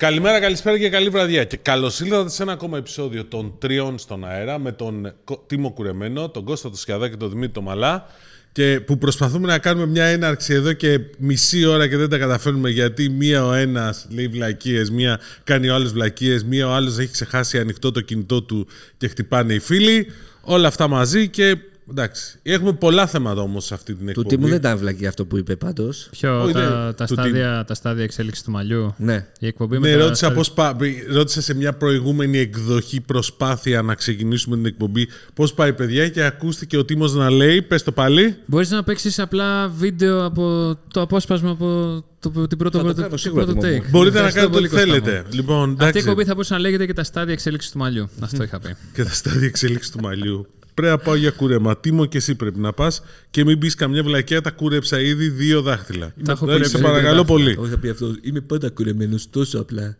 Καλημέρα, καλησπέρα και καλή βραδιά. Και καλώς ήρθατε σε ένα ακόμα επεισόδιο των Τριών στον αέρα με τον Τίμο Κουρεμένο, τον Κώστα του Σκιαδά και τον Δημήτρη το Μαλά. Και που προσπαθούμε να κάνουμε μια έναρξη εδώ και μισή ώρα και δεν τα καταφέρνουμε γιατί μία ο ένας λέει βλακίες, μία κάνει ο άλλος βλακίες, μία ο άλλος έχει ξεχάσει ανοιχτό το κινητό του και χτυπάνε οι φίλοι. Όλα αυτά μαζί και Εντάξει. Έχουμε πολλά θέματα όμως σε αυτή την εκπομπή. Του τίμου δεν ήταν βλακή αυτό που είπε πάντως. Ποιο, oh, τα, τα, στάδια, τα στάδια εξέλιξης του μαλλιού. Ναι. Η εκπομπή ναι, ρώτησα, πώς πά... ρώτησα σε μια προηγούμενη εκδοχή προσπάθεια να ξεκινήσουμε την εκπομπή πώς πάει, παιδιά, και ακούστηκε ο Τίμος να λέει. Πες το πάλι. Μπορείς να παίξεις απλά βίντεο από το απόσπασμα από το, την πρώτο, πρώτο, πρώτο take. Μπορείτε να κάνετε ό,τι θέλετε. Λοιπόν, Αυτή η εκπομπή θα μπορούσε να λέγεται και τα στάδια εξέλιξης του μαλλιού. Αυτό είχα πει. και τα στάδια εξέλιξης του μαλλιού. Πρέπει να πάω για κούρεμα. Τίμο και εσύ πρέπει να πας και μην μπει καμιά βλακιά. Τα κούρεψα ήδη δύο δάχτυλα. Τα έχω κουρέψει. Σε παρακαλώ πολύ. Όχι, θα πει αυτός. Είμαι πάντα κουρεμένος τόσο απλά.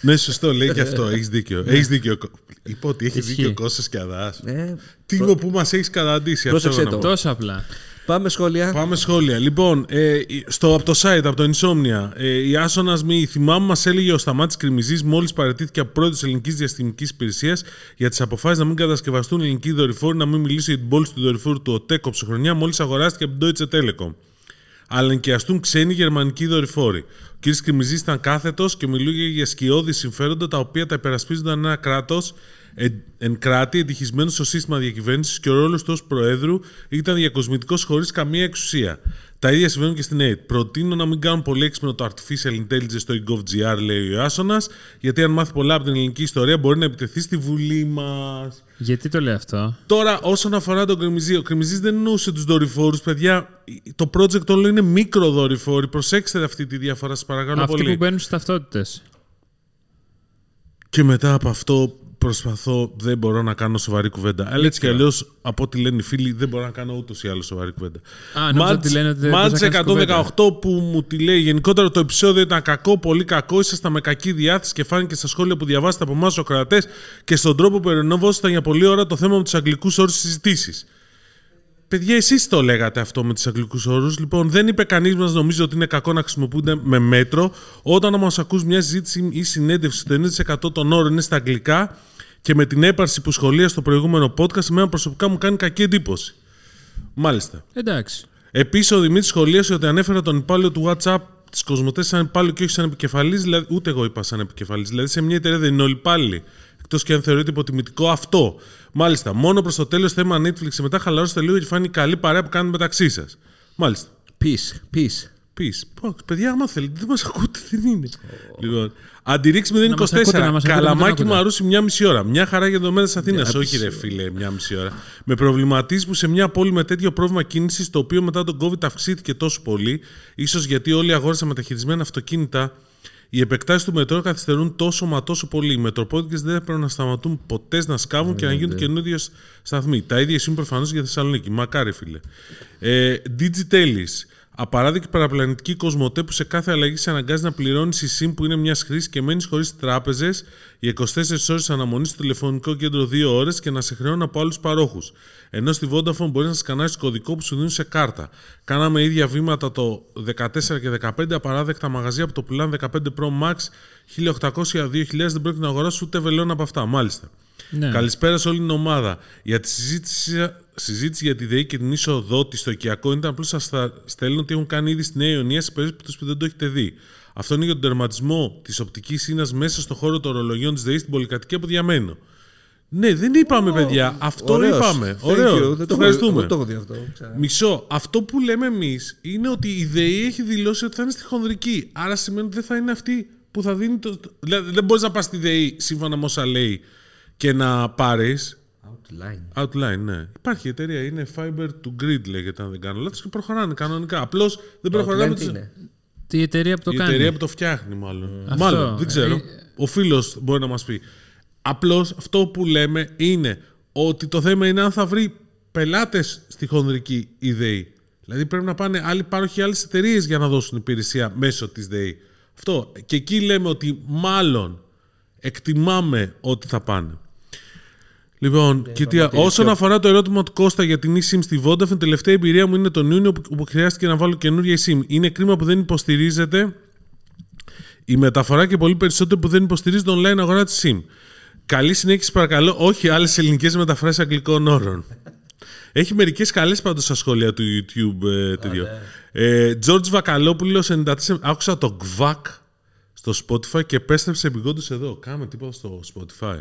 Ναι, σωστό, λέει και αυτό. Έχεις δίκιο. Έχεις δίκιο. Είπα ότι έχεις δίκιο ο Κώστα Κιαδά. Ε, Τίμο που μας έχεις καταντήσει. Πρόσεξε αυτό το. Τόσο απλά. Πάμε σχόλια. Πάμε σχόλια. Λοιπόν, ε, στο, από το site, από το Insomnia, ε, η Άσονας Μη, θυμάμαι, μας έλεγε ο Σταμάτης Κρυμιζής μόλις παρετήθηκε από πρόεδρος τη Ελληνικής Διαστημικής Υπηρεσίας για τις αποφάσεις να μην κατασκευαστούν ελληνικοί δορυφόροι, να μην μιλήσει για την πόλη του δορυφόρου του ΟΤΕ χρονιά μόλις αγοράστηκε από την Deutsche Telekom. Αλλά ενοικιαστούν ξένοι γερμανικοί δορυφόροι. Ο κ. Κρυμιζής ήταν κάθετος και μιλούσε για σκιώδη συμφέροντα τα οποία τα υπερασπίζονταν ένα κράτος εν κράτη εντυχισμένος στο σύστημα διακυβέρνησης και ο ρόλος του ως Προέδρου ήταν διακοσμητικός χωρίς καμία εξουσία. Τα ίδια συμβαίνουν και στην ΑΕΤ. Προτείνω να μην κάνουν πολύ έξυπνο το artificial intelligence στο GovGR, λέει ο Άσονα, γιατί αν μάθει πολλά από την ελληνική ιστορία μπορεί να επιτεθεί στη Βουλή μας. Γιατί το λέει αυτό; Τώρα, όσον αφορά τον Κρυμιζή, ο Κρυμιζή δεν εννοούσε τους δορυφόρους, παιδιά. Το project όλο είναι μικροδορυφόροι. Προσέξτε αυτή τη διαφορά, σας παρακαλώ Αυτοί πολύ. που μπαίνουν στις ταυτότητες. Και μετά από αυτό προσπαθώ, δεν μπορώ να κάνω σοβαρή κουβέντα. Αλλά έτσι κι αλλιώς, από ό,τι λένε οι φίλοι, δεν μπορώ να κάνω ούτως ή άλλως σοβαρή κουβέντα. Α, νόμιζα ότι λένε ότι δεν Μάτς θα κάνεις 118 που μου τη λέει. Γενικότερα το επεισόδιο ήταν κακό, πολύ κακό. Ήσασταν με κακή διάθεση και φάνηκε στα σχόλια που διαβάσατε από εμάς ο κρατές και στον τρόπο που ερενόβωσταν για πολλή ώρα το θέμα με τους αγγλικούς όρους συζητήσεις. Παιδιά, εσείς το λέγατε αυτό με τους αγγλικούς όρους. Λοιπόν, δεν είπε κανείς μας, νομίζω ότι είναι κακό να χρησιμοποιούνται με μέτρο. Όταν όμως ακούς μια συζήτηση ή συνέντευξη, το 90% των όρων είναι στα αγγλικά και με την έπαρση που σχολεία στο προηγούμενο podcast, εμένα προσωπικά μου κάνει κακή εντύπωση. Μάλιστα. Εντάξει. Επίση, ο Δημήτρη σχολίασε ότι ανέφερα τον υπάλληλο του WhatsApp της Κοσμοτέ σαν υπάλληλο και όχι σαν επικεφαλής. Δηλαδή, ούτε εγώ είπα σαν επικεφαλής. Δηλαδή, σε μια εταιρεία δεν είναι όλοι υπάλληλοι. Εκτός και αν θεωρείται υποτιμητικό αυτό. Μάλιστα. Μόνο προς το τέλος θέμα Netflix και μετά χαλαρώστε λίγο και φάνει καλή παρέα που κάνουν μεταξύ σας. Μάλιστα. Peace, peace. Πεις. Παιδιά, άμα θέλετε, δεν μας ακούτε, δεν είναι. Λοιπόν, αντιρρήξη Να μας ακούτε, 024. να μας ακούτε, να Καλαμάκι μας ακούτε. Μαρούσι μια μισή ώρα. Μια χαρά για το μέρο της Αθήνας. Μια Όχι, μισή ρε ώρα. φίλε, μια μισή ώρα. Με προβληματίζεις που σε μια πόλη με τέτοιο πρόβλημα κίνησης, το οποίο μετά τον COVID αυξήθηκε τόσο πολύ, ίσως γιατί όλοι αγόρασαν μεταχειρισμένα αυτοκίνητα, οι επεκτάσεις του μετρό καθυστερούν τόσο μα τόσο πολύ. Οι μετροπόλικε δεν πρέπει να σταματούν ποτέ να σκάβουν και να γίνονται καινούριε σταθμοί. Τα ίδια ισχύουν προφανώς για Θεσσαλονίκη. Μακάρι, φίλε. Ε, Digitalis. Απαράδεκτη παραπλανητική κοσμοτέ που σε κάθε αλλαγή σε αναγκάζει να πληρώνεις η SIM που είναι μιας χρήσης και μένεις χωρίς τράπεζες για 24 ώρες αναμονής στο τηλεφωνικό κέντρο 2 ώρες και να σε χρεώνουν από άλλους παρόχους. Ενώ στη Vodafone μπορείς να σκανάρεις κωδικό που σου δίνουν σε κάρτα. Κάναμε ίδια βήματα το 14 και 15. Απαράδεκτα μαγαζιά που το πουλάνε 15 Pro Max 1800-2000 δεν πρέπει να αγοράσεις ούτε βελόν από αυτά. Μάλιστα. Ναι. Καλησπέρα σε όλη την ομάδα. Για τη συζήτηση, συζήτηση για τη ΔΕΗ και την είσοδό της στο οικιακό ήταν απλώς σας στέλνω ότι έχουν κάνει ήδη στη Νέα Ιωνία σε περίπτωση που δεν το έχετε δει. Αυτό είναι για τον τερματισμό της οπτικής ίνα μέσα στο χώρο των ορολογιών της ΔΕΗ στην πολυκατοικία που διαμένω. Ναι, δεν είπαμε, παιδιά. Αυτό Ωραίος. είπαμε. Thank Ωραίος. you. Το Δεν το έχω- ευχαριστούμε. δεν το έχω δει αυτό. Ξα- Μισό. Αυτό που λέμε εμείς είναι ότι η ΔΕΗ έχει δηλώσει ότι θα είναι στη χονδρική. Άρα σημαίνει ότι δεν θα είναι αυτή που θα δίνει το. Δηλαδή δεν μπορείς να πας στη ΔΕΗ σύμφωνα με όσα λέει και να πάρεις. Outline. Outline, ναι. Υπάρχει εταιρεία, είναι Fiber to Grid λέγεται, αν δεν κάνω λάθος, και προχωράνε κανονικά. Απλώς δεν προχωράνε. Outline με τι τις- είναι; Τι εταιρεία που το Η κάνει; εταιρεία που το φτιάχνει, μάλλον. Αυτό. Μάλλον, δεν ξέρω. Ε, Ο φίλος μπορεί να μας πει. Απλώς αυτό που λέμε είναι ότι το θέμα είναι αν θα βρει πελάτες στη χονδρική η ΔΕΗ. Δηλαδή πρέπει να πάνε άλλοι πάροχοι άλλες εταιρείες για να δώσουν υπηρεσία μέσω της ΔΕΗ. Αυτό. Και εκεί λέμε ότι μάλλον εκτιμάμε ότι θα πάνε. Λοιπόν, και τι, όσον αφορά το ερώτημα του Κώστα για την eSIM στη Vodafone, η τελευταία εμπειρία μου είναι τον Ιούνιο που, που χρειάστηκε να βάλω καινούργια eSIM. Είναι κρίμα που δεν υποστηρίζεται Η μεταφορά και πολύ περισσότερο που δεν υποστηρίζει το online αγορά της SIM. Καλή συνέχιση, παρακαλώ. Όχι άλλες ελληνικές μεταφράσει αγγλικών όρων. Έχει μερικές καλές πάντως στα σχόλια του YouTube. Ε, τέτοιο. Ε, George Βακαλόπουλος 94. Άκουσα το γκβακ στο Spotify και επέστρεψε επιγόντω εδώ. Κάμε τίποτα στο Spotify.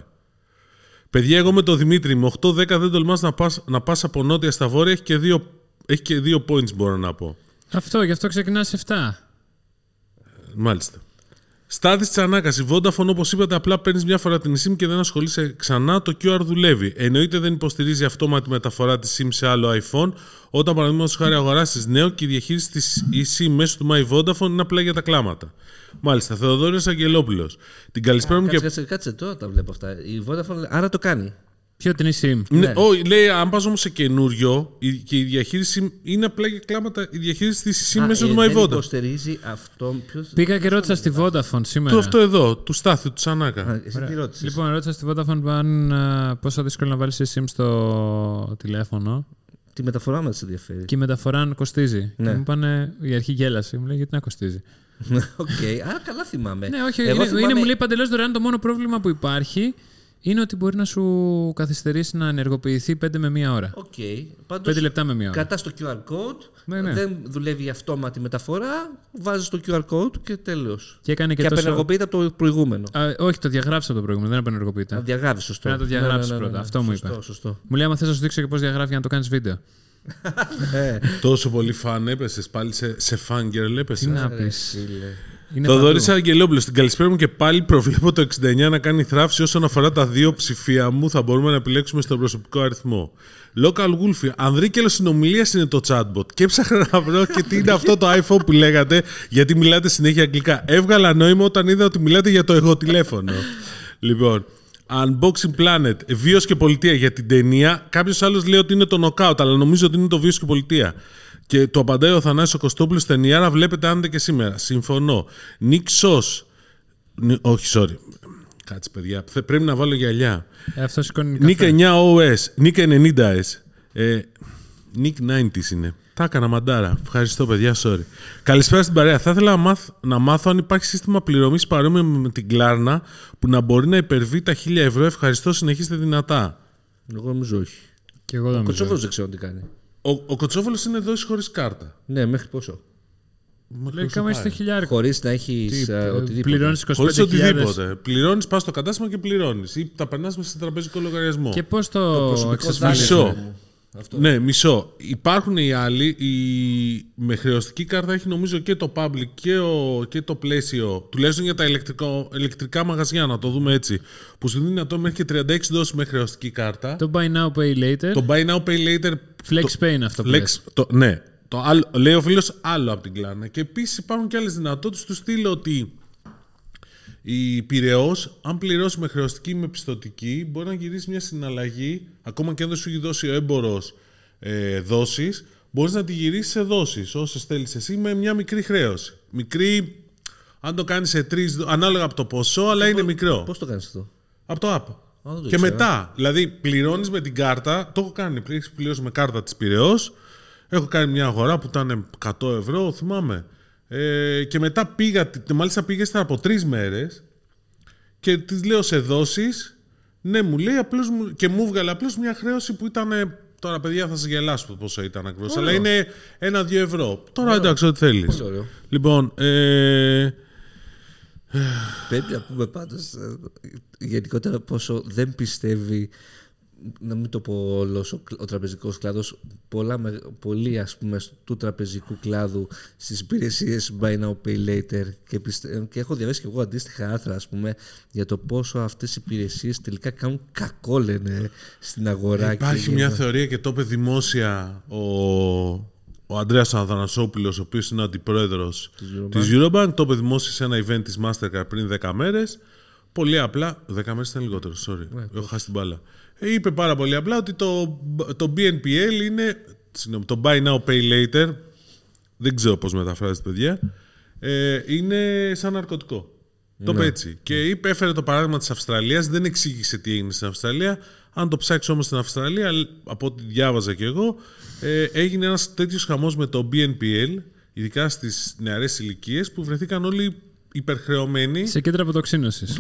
Παιδιά, εγώ με τον Δημήτρη, με 8-10 δεν τολμάς να πας, να πας από νότια στα βόρεια. Έχει και, δύο, έχει και δύο points μπορώ να πω. Αυτό, γι' αυτό ξεκινάς 7. Μάλιστα. Στάδι Τσανάκας. Η Vodafone, όπως είπατε, απλά παίρνεις μια φορά την SIM και δεν ασχολείσαι ξανά. Το QR δουλεύει. Εννοείται δεν υποστηρίζει αυτόματη μεταφορά της SIM σε άλλο iPhone. Όταν παραδείγματος χάρη αγοράσεις νέο και η διαχείριση της eSIM μέσω του My Vodafone είναι απλά για τα κλάματα. Μάλιστα. Θεοδόριος Αγγελόπουλος. Την καλησπέρα μου Κάτσε, και. κάτσε, κάτσε, τώρα τα βλέπω αυτά. Η Vodafone άρα το κάνει. Ποιο την SIM. Ναι, όχι, λέει, αν πας όμως σε καινούριο η- και η διαχείριση είναι απλά για κλάματα. Η διαχείριση της SIM Α, μέσω ε, του δεν My Vodafone. υποστηρίζει αυτό. Ποιος... Πήγα και ρώτησα στη Vodafone σήμερα. Του αυτό εδώ, του Στάθη, του Τσανάκα. Α, εσύ τι ρώτησες; Λοιπόν, ρώτησα στη Vodafone αν, α, πόσο δύσκολο να βάλεις SIM στο τηλέφωνο Τη μεταφορά μας ενδιαφέρει. και η μεταφορά αν κοστίζει. Ναι. Και μου είπανε, η αρχή γέλασε. Μου λέει γιατί να κοστίζει; Οκ, άρα καλά θυμάμαι. Ναι, όχι, Εγώ είναι, θυμάμαι- είναι, μου λέει παντελώς δωρεάν. Το μόνο πρόβλημα που υπάρχει είναι ότι μπορεί να σου καθυστερήσει να ενεργοποιηθεί 5 με 1 ώρα. Οκ. Πάντως, 5 λεπτά με 1 ώρα. Κατά στο QR code, Ναι, ναι. δεν δουλεύει η αυτόματη μεταφορά, βάζεις το QR code και τέλος. Και έκανε και, Και, τόσο. απενεργοποιείται από το προηγούμενο. Α, όχι, το διαγράψει από το προηγούμενο, δεν απενεργοποιείται. Να διαγράφεις, σωστό. Πρέπει να το διαγράψεις Ναι, ναι, ναι, πρώτα. ναι. Αυτό μου σωστό, είπε. Σωστό. Μου λέει, άμα θες να σου δείξω και πώς διαγράφει για να το κάνεις βίντεο. Ε, Τόσο πολύ φαν έπεσε, πάλι σε, σε φάγκερ Τι έπεσε. να ρε, πεις. Φίλε. Είναι Το παντού. Δόρη Αγγελόπουλος. Στην καλησπέρα μου και πάλι προβλέπω το 69 να κάνει θράψη όσον αφορά τα δύο ψηφία μου. Θα μπορούμε να επιλέξουμε στον προσωπικό αριθμό. Local Wolfie. Ανδρίκελο συνομιλίας είναι το chatbot. Και έψαχνα να βρω και τι είναι αυτό το iPhone που λέγατε, γιατί μιλάτε συνέχεια αγγλικά. Έβγαλα νόημα όταν είδα ότι μιλάτε για το εγώ τηλέφωνο. λοιπόν. Unboxing Planet, βίος και πολιτεία για την ταινία. Κάποιος άλλος λέει ότι είναι το knockout, αλλά νομίζω ότι είναι το βίος και πολιτεία. Και το απαντάει ο Θανάσης ο Κωστόπουλος ταινιάρα, βλέπετε άντε και σήμερα. Συμφωνώ. Νίκ Σος. Νι- Όχι, sorry. Κάτσε, παιδιά. Θε- Πρέπει να βάλω γυαλιά. Ε, αυτό σηκώνει Νίκ καφέ. 9 OS. Νίκ 90S. Ε, Νίκ 90s είναι. Τα έκανα μαντάρα. Ευχαριστώ, παιδιά. Sorry. Καλησπέρα στην παρέα. Θα ήθελα να, μάθ, να μάθω αν υπάρχει σύστημα πληρωμής παρόμοιο με την Κλάρνα που να μπορεί να υπερβεί τα 1000 ευρώ. Ευχαριστώ. Συνεχίστε δυνατά. Εγώ νομίζω όχι. Και εγώ Ο νομίζω. Κοτσόβολο δεν ξέρω τι κάνει. Ο, ο Κοτσόβολος είναι δόση χωρίς κάρτα. Ναι, μέχρι πόσο; Λέει κάμε στο χιλιάρικο. Χωρίς να έχεις οτιδήποτε. Πληρώνεις Χωρίς 25.000. οτιδήποτε. Πληρώνεις, πας στο κατάστημα και πληρώνεις. Ή τα περνάς μέσα σε τραπεζικό λογαριασμό. Και πώς το προσωπικό εξασφαλίζει. Δάνειο. Μισό. Ναι, μισό. Υπάρχουν οι άλλοι. Η... Με χρεωστική κάρτα έχει νομίζω και το public και, ο... και το πλαίσιο. Τουλάχιστον για τα ηλεκτρικό... ηλεκτρικά μαγαζιά, να το δούμε έτσι. Που σου δίνει αυτό μέχρι και 36 δόσεις με χρεωστική κάρτα. Το buy now, pay later. Το buy now, pay later. Flex το... pay είναι αυτό που Flex, λες. το, ναι. Το άλλο, λέει ο φίλος άλλο από την κλάνα. Και επίσης υπάρχουν και άλλες δυνατότητες τους στείλω ότι η Πυραιός, αν πληρώσει με χρεωστική ή με πιστοτική, μπορεί να γυρίσει μια συναλλαγή, ακόμα και αν δεν σου έχει δώσει ο έμπορος ε, δόσεις, μπορείς να τη γυρίσεις σε δόσεις, όσες θέλεις εσύ, με μια μικρή χρέωση. Μικρή, αν το κάνεις σε τρεις, ανάλογα από το ποσό, αλλά είναι μικρό. Πώς το κάνεις αυτό; Από το app. δεν το και ήξερα. μετά, δηλαδή πληρώνεις με την κάρτα, το έχω κάνει, έχεις πληρώσει με κάρτα της Πυραιός, έχω κάνει μια αγορά που ήταν 100 ευρώ, θυμάμαι. Ε, και μετά πήγα, μάλιστα πήγα ύστερα από τρεις μέρες και της λέω σε δόσει. Ναι, μου λέει απλώς, μου- και μου βγάλε απλώς μια χρέωση που ήταν. ε, Τώρα, παιδιά, θα σας γελάσω το πόσο ήταν ακριβώς. Αλλά είναι ένα-δύο ευρώ. Τώρα εντάξει, ό,τι θέλεις. Πολύ ωραίο. Λοιπόν, ε, Πρέπει να πούμε πάντως γενικότερα πόσο δεν πιστεύει, να μην το πω όλος ο, ο τραπεζικός κλάδος, πολλοί ας πούμε του τραπεζικού κλάδου στις υπηρεσίες buy now pay later και, πιστε, και έχω διαβάσει και εγώ αντίστοιχα άρθρα ας πούμε για το πόσο αυτές οι υπηρεσίες τελικά κάνουν κακό λένε στην αγορά. Υπάρχει και μια γενικά. θεωρία και το είπε δημόσια ο, ο Ανδρέας Αθανασόπουλος, ο οποίος είναι ο αντιπρόεδρος της Eurobank. Το είπε δημόσια σε ένα event της Mastercard πριν 10 μέρες. Πολύ απλά, 10 μέρες ήταν λιγότερο, sorry, έχω χάσει την μπάλα. Ε, είπε πάρα πολύ απλά ότι το, το BNPL είναι, συγγνώμη, το Buy Now Pay Later, δεν ξέρω πώς μεταφράζεται παιδιά, ε, είναι σαν ναρκωτικό. Το είπε έτσι. Και είπε, έφερε το παράδειγμα της Αυστραλίας, δεν εξήγησε τι έγινε στην Αυστραλία. Αν το ψάξει όμως στην Αυστραλία, από ό,τι διάβαζα κι εγώ, ε, έγινε ένας τέτοιος χαμός με το BNPL, ειδικά στις νεαρές ηλικίες, που βρεθήκαν όλοι υπερχρεωμένοι. Σε κέντρα αποτοξίνωσης.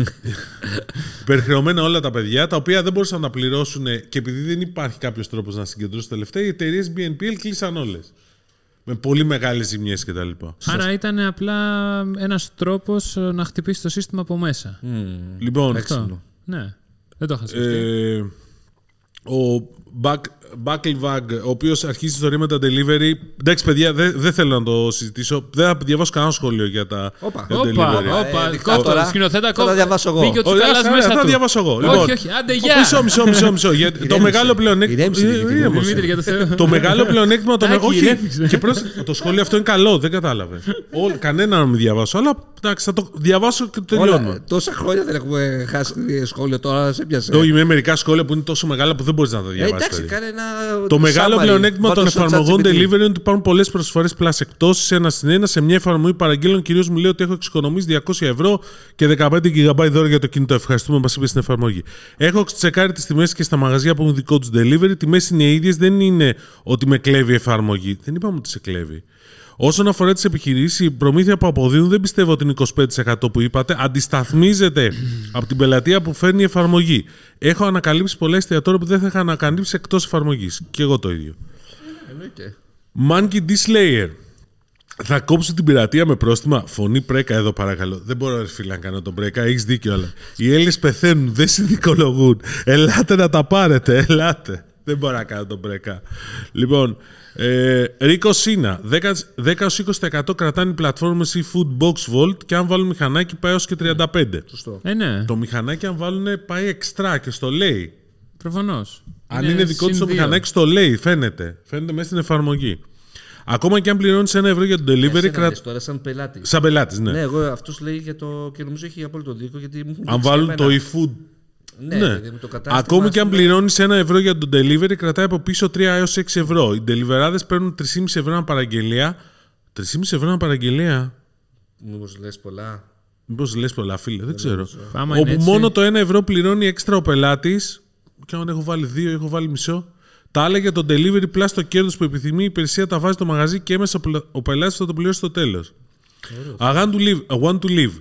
υπερχρεωμένα όλα τα παιδιά, τα οποία δεν μπορούσαν να πληρώσουν και επειδή δεν υπάρχει κάποιος τρόπος να συγκεντρώσει τελευταία, οι εταιρείες BNPL κλείσαν όλες. Με πολύ μεγάλες ζημιές κτλ. Άρα ήταν απλά ένας τρόπος να χτυπήσει το σύστημα από μέσα. Λοιπόν, Έξυπνο. Ναι. Δεν το είχα σκεφτεί. ε, ο Bucklevag, ο οποίος αρχίζει τη ιστορία με τα delivery. Εντάξει, παιδιά, δεν δεν θέλω να το συζητήσω. Δεν θα διαβάσω κανένα σχόλιο για τα Όπα. για τα Όπα, delivery. όπα, Ε, δικτάτορα. κόφτο, σκηνοθέτα, Θα τα κόφτο. διαβάσω εγώ. Μπήκε ο Ωραία, Τσουκαλάς άρα, μέσα θα του. διαβάσω εγώ. Όχι, Λοιπόν, όχι, άντε, γεια. Μισό, μισό, μισό. μισό. Γιατί το Ηρέμησε. μεγάλο πλεονέκτημα. Ηρέμησε, Δημήτρη μου. Ηρέμησε. Δημήτρη, για το Θεό. Το μεγάλο πλεονέκτημα των. Άκη, Όχι. ηρέμησε. Και πρόσεχε, το σχόλιο αυτό είναι καλό, δεν κατάλαβες. Όλ- Κανένα να μην διαβάσω. Αλλά εντάξει, θα το διαβάσω και το τελειώνουμε. Όλα, τόσα χρόνια δεν έχουμε χάσει σχόλιο τώρα, σε πιάσε. Το είμαι μερικά σχόλια που είναι τόσο μεγάλα που δεν μπορείς να τα Ε, διαβάσεις. εντάξει, κάνε ένα. Το μεγάλο summary. πλεονέκτημα των Βάλτε στο εφαρμογών ChatGPT. delivery είναι ότι υπάρχουν πολλές προσφορές plus εκτόσει ένα στην ένα. Σε μια εφαρμογή παραγγείλων κυρίως μου λέει ότι έχω εξοικονομήσει 200 ευρώ και 15 GB δώρα για το κινητό. Ευχαριστούμε, μας είπες στην εφαρμογή. Έχω τσεκάρει τις τιμές και στα μαγαζιά που έχουν δικό τους delivery. Οι τιμές είναι οι ίδιες, δεν είναι ότι με κλέβει η εφαρμογή. Δεν είπαμε ότι σε κλέβει. Όσον αφορά τις επιχειρήσεις, η προμήθεια που αποδίδουν δεν πιστεύω ότι είναι 25% που είπατε. Αντισταθμίζεται από την πελατεία που φέρνει η εφαρμογή. Έχω ανακαλύψει πολλά εστιατόρια που δεν θα είχα ανακαλύψει εκτός εφαρμογής. Και εγώ το ίδιο. Εννοείται. Monkey D Slayer. Θα κόψω την πειρατεία με πρόστιμα. Φωνή πρέκα εδώ παρακαλώ. Δεν μπορώ ρε φίλε να κάνω τον πρέκα. Έχεις δίκιο αλλά. Οι Έλληνες πεθαίνουν, δεν συνδικολογούν. Ελάτε να τα πάρετε, ελάτε. Δεν μπορώ να κάνω τον πρέκα. Λοιπόν, ε, Ρίκο Σίνα. 10-20% κρατάνε οι πλατφόρμες ή Food Box Vault και αν βάλουν μηχανάκι πάει έως και 35. Σωστό. Ε, ναι, Το μηχανάκι αν βάλουν πάει εξτρά και στο λέει. προφανώς. Αν είναι, δικό τους το μηχανάκι, στο λέει, φαίνεται. Φαίνεται μέσα στην εφαρμογή. Ακόμα και αν πληρώνεις ένα ευρώ για το delivery, Εσένα κρα... λες τώρα σαν πελάτης. σαν πελάτης, ναι. Ναι, εγώ αυτός λέει για το. και νομίζω έχει απόλυτο δίκιο γιατί μου έχουν αν δείξει βάλουν και το εμένα. e-food. Ναι, Ναι. δηλαδή με το κατάστημα, Ακόμη ας και αν πούμε, πληρώνεις ένα ευρώ για το delivery, κρατάει από πίσω 3 έως 6 ευρώ. Οι deliverάδε παίρνουν 3,5 ευρώ ένα παραγγελία. 3,5 ευρώ ένα παραγγελία. Μήπως λες πολλά; Μήπως λες πολλά, φίλε, δεν ξέρω. Άμα είναι Όπου έτσι. μόνο το 1 ευρώ πληρώνει έξτρα ο πελάτης. Και αν έχω βάλει 2, έχω βάλει μισό. Τα άλλα για το delivery plus το κέρδος που επιθυμεί η υπηρεσία τα βάζει στο μαγαζί και έμεσα ο πελάτης θα το πληρώσει στο τέλος. I want to live. I want to live.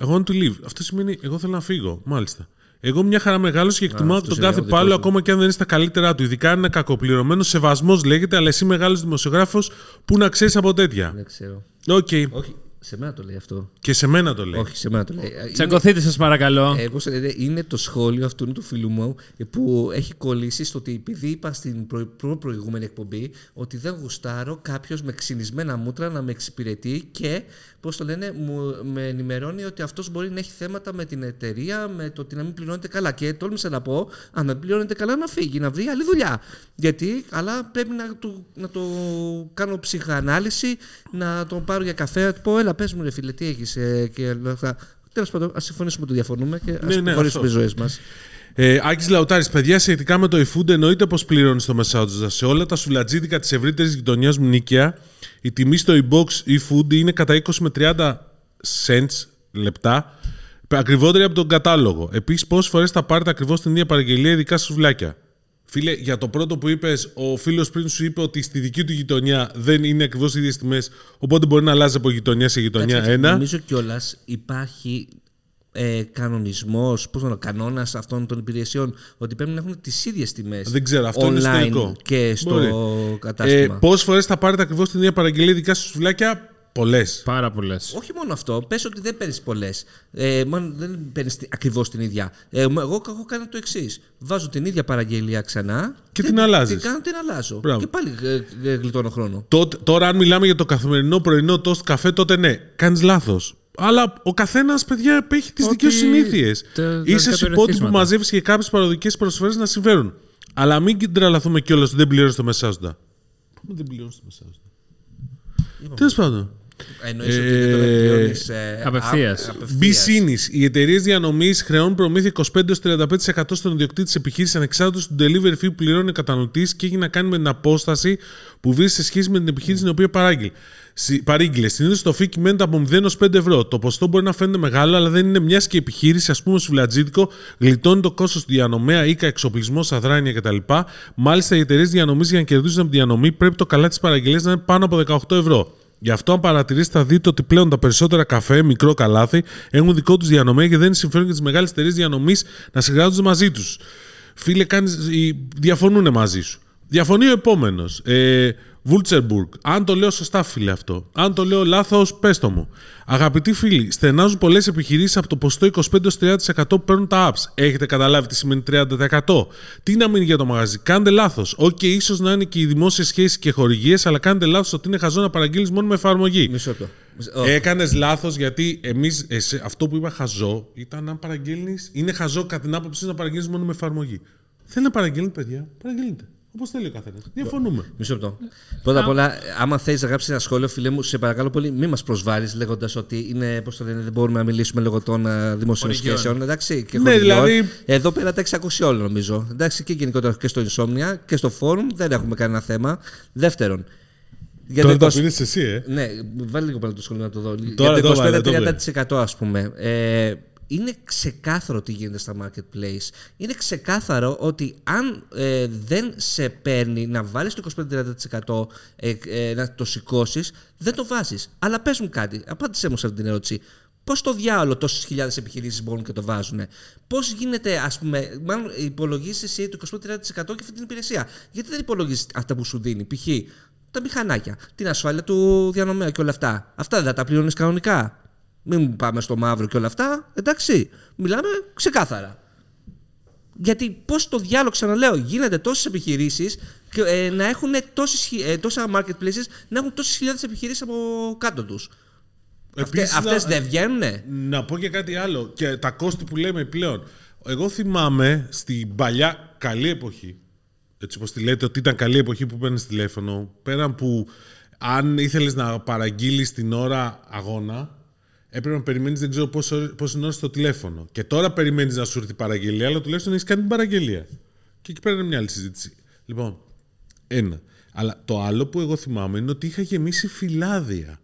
I want to leave. Αυτό σημαίνει εγώ θέλω να φύγω. Μάλιστα. Εγώ μια χαρά μεγάλο και εκτιμάω αυτός τον είναι κάθε ο δικός πάλο μου. ακόμα και αν δεν είναι στα καλύτερά του. Ειδικά αν είναι κακοπληρωμένο. Σεβασμός λέγεται, αλλά εσύ μεγάλος δημοσιογράφος που να ξέρεις από τέτοια. Δεν ξέρω. Οκ. Όχι, σε μένα το λέει αυτό. Και σε μένα το λέει. Όχι, σε μένα το λέει. Ε, Τσακωθείτε, σας παρακαλώ. Είναι, εγώ σε λέω, είναι το σχόλιο αυτού του φίλου μου που έχει κολλήσει στο ότι επειδή είπα στην προ, προ- προηγούμενη εκπομπή ότι δεν γουστάρω κάποιος με ξυνισμένα μούτρα να με εξυπηρετεί και πώς το λένε, μου, με ενημερώνει ότι αυτός μπορεί να έχει θέματα με την εταιρεία, με το ότι να μην πληρώνεται καλά. Και τόλμησα να πω, αν δεν πληρώνεται καλά, να φύγει, να βρει άλλη δουλειά. Γιατί, αλλά πρέπει να, του, να το κάνω ψυχανάλυση, να τον πάρω για καφέ, να του πω, έλα, πες μου ρε φίλε, τι έχεις ε, και όλα αυτά. Τέλος πάντων, ας συμφωνήσουμε ότι διαφωνούμε και ας Ναι, ναι, προχωρήσουμε αυτό. τις ζωές μας. Ε, Άκης Λαουτάρης, παιδιά, σχετικά με το eFood, εννοείται πως πληρώνεις το μεσάζοντα. Σε όλα τα σουβλατζίδικα της ευρύτερης γειτονιάς μου νίκαια, η τιμή στο e-box eFood είναι κατά 20 με 30 cents λεπτά ακριβότερη από τον κατάλογο. Επίσης, πόσες φορές θα πάρετε ακριβώς την ίδια παραγγελία, ειδικά στα σουβλάκια; Φίλε, για το πρώτο που είπες, ο φίλος πριν σου είπε ότι στη δική του γειτονιά δεν είναι ακριβώς οι ίδιες τιμές, οπότε μπορεί να αλλάζει από γειτονιά σε γειτονιά. Ένα. Νομίζω κιόλας υπάρχει ε, κανονισμός, πώς να κανόνας αυτών των υπηρεσιών, ότι πρέπει να έχουν τις ίδιες τιμές. Δεν ξέρω, αυτό είναι online εσωτερικό. και στο Μπορεί. Ε, κατάστημα. Πόσες φορές θα πάρετε ακριβώς την ίδια παραγγελία, ειδικά στα σουβλάκια, πολλές. Πάρα πολλές. Όχι μόνο αυτό, πες ότι δεν παίρνεις πολλές. Ε, μόνο δεν παίρνεις ακριβώς την ίδια. Ε, εγώ έχω κάνει το εξής. Βάζω την ίδια παραγγελία ξανά Και την αλλάζεις. Και κάνω την αλλάζω. Μπράβο. Και πάλι ε, ε, γλιτώνω χρόνο. Τότε, τώρα, αν μιλάμε για το καθημερινό πρωινό τόστ καφέ, τότε ναι, κάνεις λάθος. Αλλά ο καθένας, παιδιά, έχει τις Ότι δικές του συνήθειες. τα- τα Είσαι στου υπότιτλου που κατορεθίσματα. μαζεύεις και κάποιες παροδικές προσφορέ να συμφέρουν. Αλλά μην τρελαθούμε κιόλας ότι δεν πληρώνεις το μεσάζοντα. Δεν πληρώνεις το μεσάζοντα. Τέλος πάντων. Εννοείς ότι δεν το πληρώνεις ε, Απευθείας. α- Μπισίνης. Οι εταιρείες διανομής χρεώνουν προμήθεια 25-35% στον ιδιοκτήτη της επιχείρησης ανεξάρτητος του delivery fee που πληρώνει ο καταναλωτής και έχει να κάνει με την απόσταση που βρίσκεται σε σχέση με την επιχείρηση την οποία παράγγειλε. Συ- Παρήγγειλες. Συνήθως το fee κυμαίνεται από 0 έω 5 ευρώ. Το ποσοστό μπορεί να φαίνεται μεγάλο, αλλά δεν είναι μιας και η επιχείρηση, ας πούμε, σουβλατζίδικο, γλιτώνει το κόστος του διανομέα, οίκα, εξοπλισμός, αδράνεια κτλ. Μάλιστα, οι εταιρείες διανομής για να κερδίσουν από τη διανομή πρέπει το καλά της παραγγελίας να είναι πάνω από 18 ευρώ. Γι' αυτό, αν παρατηρήσετε, θα δείτε ότι πλέον τα περισσότερα καφέ, μικρό καλάθι, έχουν δικό τους διανομέα και δεν είναι συμφέρον για τις μεγάλες εταιρείες διανομής να συνεργάζονται μαζί τους. Φίλε, κάνεις, διαφωνούν μαζί σου. Διαφωνεί ο επόμενος. Ε, Βούλτσερμπουργκ. Αν το λέω σωστά, φίλε, αυτό. Αν το λέω λάθος, πες το μου. Αγαπητοί φίλοι, στενάζουν πολλές επιχειρήσεις από το ποσοστό 25-30% που παίρνουν τα apps. Έχετε καταλάβει τι σημαίνει 30%. Τι να μείνει για το μαγαζί. Κάντε λάθος. OK, okay, ίσως να είναι και οι δημόσιες σχέσεις και χορηγίες, αλλά κάντε λάθος ότι είναι χαζό να παραγγείλεις μόνο με εφαρμογή. Μισό το. Έκανες λάθος γιατί εμείς, αυτό που είπα χαζό ήταν να παραγγείλει. Είναι χαζό κατά την άποψή να παραγγείλεις μόνο με εφαρμογή. Θέλει να παραγγείλει, παιδιά. Παραγγείλετε. Όπως θέλει ο καθένας. Διαφωνούμε. Μισό λεπτό. Πρώτα απ' όλα, άμα θέλει να γράψεις ένα σχόλιο, φίλε μου, σε παρακαλώ πολύ, μην μας προσβάλλεις λέγοντας ότι είναι, πώς το λένε, δεν μπορούμε να μιλήσουμε λόγω των δημοσίων σχέσεων. Εντάξει, και ναι, δηλαδή... Εδώ πέρα τα έχει ακούσει όλα, νομίζω. Εντάξει, και γενικότερα και στο Insomnia και στο Forum δεν έχουμε κανένα θέμα. Δεύτερον, για Τώρα το 20... πήρες εσύ, ε. Ναι, βάλει λίγο πάλι το σχολείο να το δω. Τώρα για το 25-30% ας πούμε. Ε, είναι ξεκάθαρο τι γίνεται στα marketplace. Είναι ξεκάθαρο ότι αν ε, δεν σε παίρνει να βάλεις το 25-30% ε, ε, να το σηκώσεις, δεν το βάζεις. Αλλά πες μου κάτι, απάντησέ μου σε αυτή την ερώτηση. Πώς το διάολο τόσες χιλιάδες επιχειρήσεις μπορούν και το βάζουν. Πώς γίνεται, ας πούμε, μάλλον υπολογίζεις εσύ το 25-30% και αυτή την υπηρεσία; Γιατί δεν υπολογίζεις αυτά που σου δίνει, π.χ. τα μηχανάκια, την ασφάλεια του διανομέα και όλα αυτά. Αυτά δεν τα πληρώνεις κανονικά. Μην πάμε στο μαύρο και όλα αυτά. Εντάξει, μιλάμε ξεκάθαρα. Γιατί πώς το διάλογο, ξαναλέω, γίνεται τόσες επιχειρήσεις ε, να έχουν τόσες, ε, τόσα marketplaces να έχουν τόσες χιλιάδες επιχειρήσεις από κάτω τους. Αυτέ δεν βγαίνουν. Να πω και κάτι άλλο. Και τα κόστη που λέμε πλέον. Εγώ θυμάμαι στην παλιά καλή εποχή. Έτσι όπως τη λέτε, ότι ήταν καλή εποχή που παίρνεις τηλέφωνο. Πέραν που αν ήθελες να παραγγείλεις την ώρα αγώνα, έπρεπε να περιμένεις δεν ξέρω πόση ώρα στο τηλέφωνο. Και τώρα περιμένεις να σου έρθει η παραγγελία, αλλά τουλάχιστον έχεις κάνει την παραγγελία. Και εκεί πέρα είναι μια άλλη συζήτηση. Λοιπόν, ένα. Αλλά το άλλο που εγώ θυμάμαι είναι ότι είχα γεμίσει φυλάδια.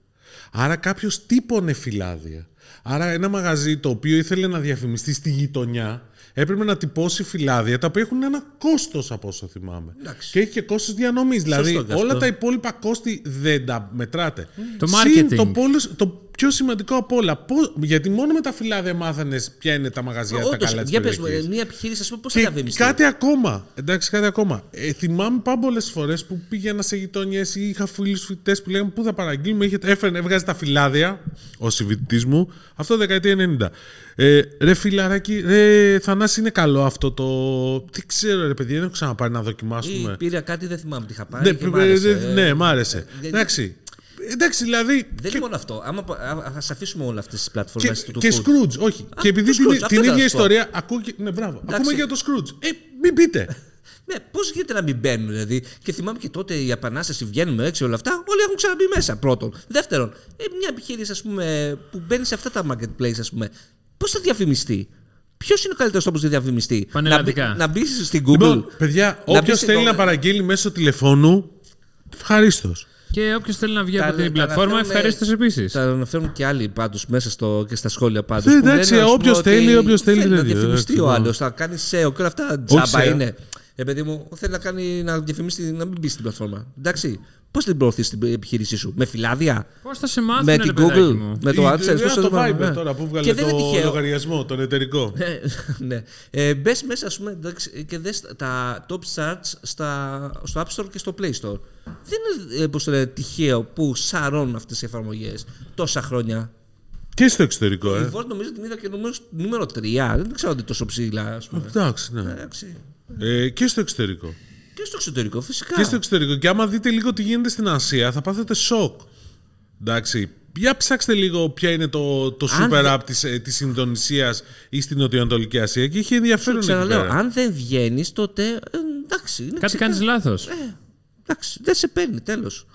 Άρα κάποιος τύπωνε φυλάδια. Άρα ένα μαγαζί το οποίο ήθελε να διαφημιστεί στη γειτονιά έπρεπε να τυπώσει φυλάδια τα οποία έχουν ένα κόστος από όσο θυμάμαι. Εντάξει. Και έχει και κόστος διανομής. Δηλαδή όλα τα υπόλοιπα κόστη δεν τα μετράτε. Το marketing. το, το πιο σημαντικό από όλα. γιατί μόνο με τα φυλάδια μάθανε ποια είναι τα μαγαζιά Όντως, τα καλά της Για πες, μια επιχείρηση, ας πούμε, πώς θα διαβιβαστεί. Κάτι ακόμα. Εντάξει, κάτι ακόμα. Ε, θυμάμαι πάρα πολλές φορές που πήγαινα σε γειτονιές ή είχα φίλους φοιτητές που λέγανε Πού θα παραγγείλουμε, είχε, έφερε, έβγαζε τα φυλάδια, ο συμβιτή μου, αυτό δεκαετία 90. Ε, ρε φιλαράκι, ρε Θανάση είναι καλό αυτό το. Τι ξέρω, ρε παιδί, δεν έχω ξαναπάρει να δοκιμάσουμε. Ή πήρα κάτι, δεν θυμάμαι τι είχα πάρει. Ναι, και μ' άρεσε. ναι, μ' άρεσε. Ε, Εντάξει. Εντάξει, δηλαδή. Δεν και... είναι μόνο αυτό. Άμα α αφήσουμε όλες αυτές τις πλατφόρμες του Και Scrooge, όχι. Α, και επειδή την, Scrooge, την ίδια ιστορία ακούω. Και... Ναι, μπράβο. Ακούμε για το Scrooge. Ε, μην πείτε. Ναι, πώς γίνεται να μην μπαίνουν, δηλαδή; Και θυμάμαι και τότε η Επανάσταση βγαίνουμε έξι όλα αυτά. Όλοι έχουν ξαναμπεί μέσα. Πρώτον. Δεύτερον, ε, μια επιχείρηση ας πούμε, που μπαίνει σε αυτά τα marketplace, ας πούμε, πώς θα διαφημιστεί; Ποιος είναι ο καλύτερος τρόπος να διαφημιστεί, να, να μπεις στην Google. Λοιπόν, παιδιά, όποιος θέλει να παραγγείλει μέσω τηλεφώνου, ευχαρίστως. Και όποιος θέλει να βγει από την πλατφόρμα, ευχαρίστως επίσης. Τα αναφέρουν και άλλοι πάντως μέσα στο, και στα σχόλια πάντως. Ε, εντάξει, όποιος θέλει, όποιος θέλει. Να διαφημιστεί ο άλλος, θα κάνει SEO και όλα αυτά. Τζάμπα είναι. Επειδή μου θέλει να, κάνει, να διαφημίσει να μην μπει στην πλατφόρμα. Εντάξει. Πώς την προωθείς την επιχείρησή σου, με φυλάδια, Πώς θα σε μάθουν, με την Google, με το AdSense. Πώς το Viber ναι. τώρα που βγάλε το λογαριασμό, τον εταιρικό. Ε, ναι. Ε, Μπες μέσα, ας πούμε, και δες τα top charts στα, στο App Store και στο Play Store. Δεν είναι πώς το λέει, τυχαίο που σαρώνουν αυτές οι εφαρμογές τόσα χρόνια. Και στο εξωτερικό, ε. Η Ford νομίζω την είδα και νούμερος, νούμερο 3. Δεν ξέρω ότι τόσο ψηλά. Εντάξει, ναι. Ε, και στο εξωτερικό. Και στο εξωτερικό, φυσικά. Και στο εξωτερικό. Και άμα δείτε λίγο τι γίνεται στην Ασία, θα πάθετε σοκ. Εντάξει. Για ψάξτε λίγο ποια είναι το, το super app της, ε, της Ινδονησίας ή στην Νοτιοανατολική Ασία και είχε ενδιαφέρον εκεί πέρα. Αν δεν βγαίνεις, τότε ε, εντάξει. Είναι Κάτι κάνεις λάθος. Ε, εντάξει, δεν σε παίρνει, τέλος.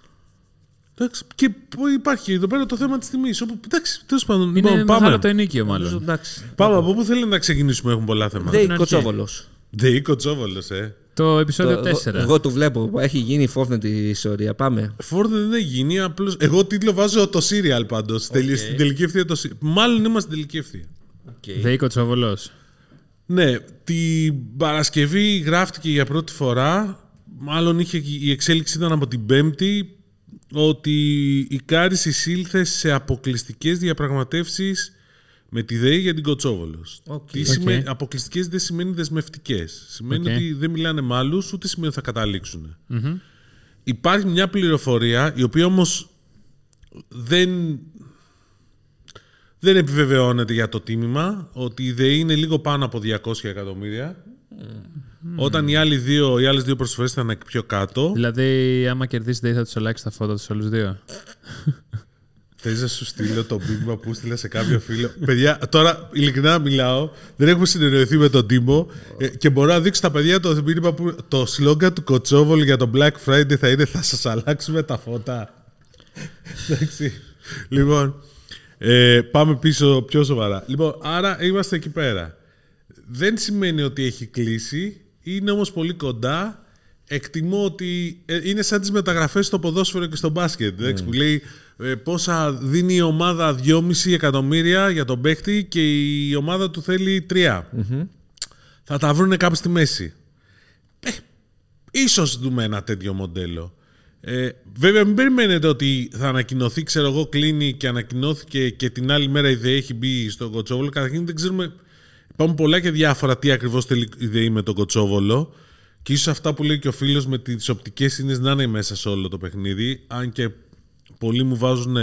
Εντάξει, και υπάρχει εδώ πέρα το θέμα της τιμής. Εντάξει, τέλος πάντων. Είναι λοιπόν, πάμε. το ενίκιο, μάλλον. Πάμε από πού θέλετε να ξεκινήσουμε, έχουν πολλά θέματα. Δεν κοτσόβολος. Δεν κοτσόβολος, ε. Το επεισόδιο 4. Εγώ το βλέπω. Έχει γίνει Fortnite η ιστορία. Πάμε. Fortnite δεν έχει γίνει. Απλώς... Εγώ τίτλο βάζω το serial πάντως. Okay. Στην τελική ευθεία το Μάλλον είμαστε στην τελική ευθεία. Okay. ΔΕΗ Κωτσόβολο. Ναι. Την Παρασκευή γράφτηκε για πρώτη φορά. Μάλλον είχε, η εξέλιξη ήταν από την Πέμπτη. ότι η Currys εισήλθε σε αποκλειστικές διαπραγματεύσεις με τη ΔΕΗ για την Κοτσόβολος. Οκ. Τι Οκ. σημαίνει, αποκλειστικές δεν σημαίνει δεσμευτικές. Σημαίνει Οκ. ότι δεν μιλάνε με άλλους, ούτε σημαίνει ότι θα καταλήξουν. Μμμ. Υπάρχει μια πληροφορία, η οποία όμως δεν, δεν επιβεβαιώνεται για το τίμημα, ότι η ΔΕΗ είναι λίγο πάνω από 200 εκατομμύρια. Όταν οι, άλλοι δύο, οι άλλες δύο προσφορές ήταν πιο κάτω. Δηλαδή, άμα κερδίσει, δεν θα τους αλλάξει τα φώτα τους όλους δύο. Θες να σου στείλω το μήνυμα που στείλα σε κάποιο φίλο. παιδιά, τώρα ειλικρινά μιλάω. Δεν έχουμε συνεννοηθεί με τον Τίμο ε, και μπορώ να δείξω στα παιδιά το μήνυμα που το σλόγκαν του Κωτσόβολου για το Black Friday θα είναι θα σας αλλάξουμε τα φώτα. Εντάξει. Λοιπόν, ε, πάμε πίσω πιο σοβαρά. Λοιπόν, άρα είμαστε εκεί πέρα. Δεν σημαίνει ότι έχει κλείσει, είναι όμως πολύ κοντά. Εκτιμώ ότι ε, είναι σαν τις μεταγραφές στο ποδόσφαιρο και στο μπάσκετ. εντάξει, Που λέει ε, πόσα δίνει η ομάδα 2,5 εκατομμύρια για τον παίχτη και η ομάδα του θέλει 3. Θα τα βρουν κάπου στη μέση. Ε, ίσως δούμε ένα τέτοιο μοντέλο. Ε, βέβαια, μην περιμένετε ότι θα ανακοινωθεί, ξέρω εγώ, κλείνει και ανακοινώθηκε και την άλλη μέρα η ΔΕΗ έχει μπει στον Κοτσόβολο. Καταρχήν δεν ξέρουμε. Υπάρχουν πολλά και διάφορα τι ακριβώς θέλει η ΔΕΗ με τον Κοτσόβολο. Και ίσως αυτά που λέει και ο φίλος με τις οπτικές είναι να είναι μέσα σε όλο το παιχνίδι. Αν και πολλοί μου βάζουν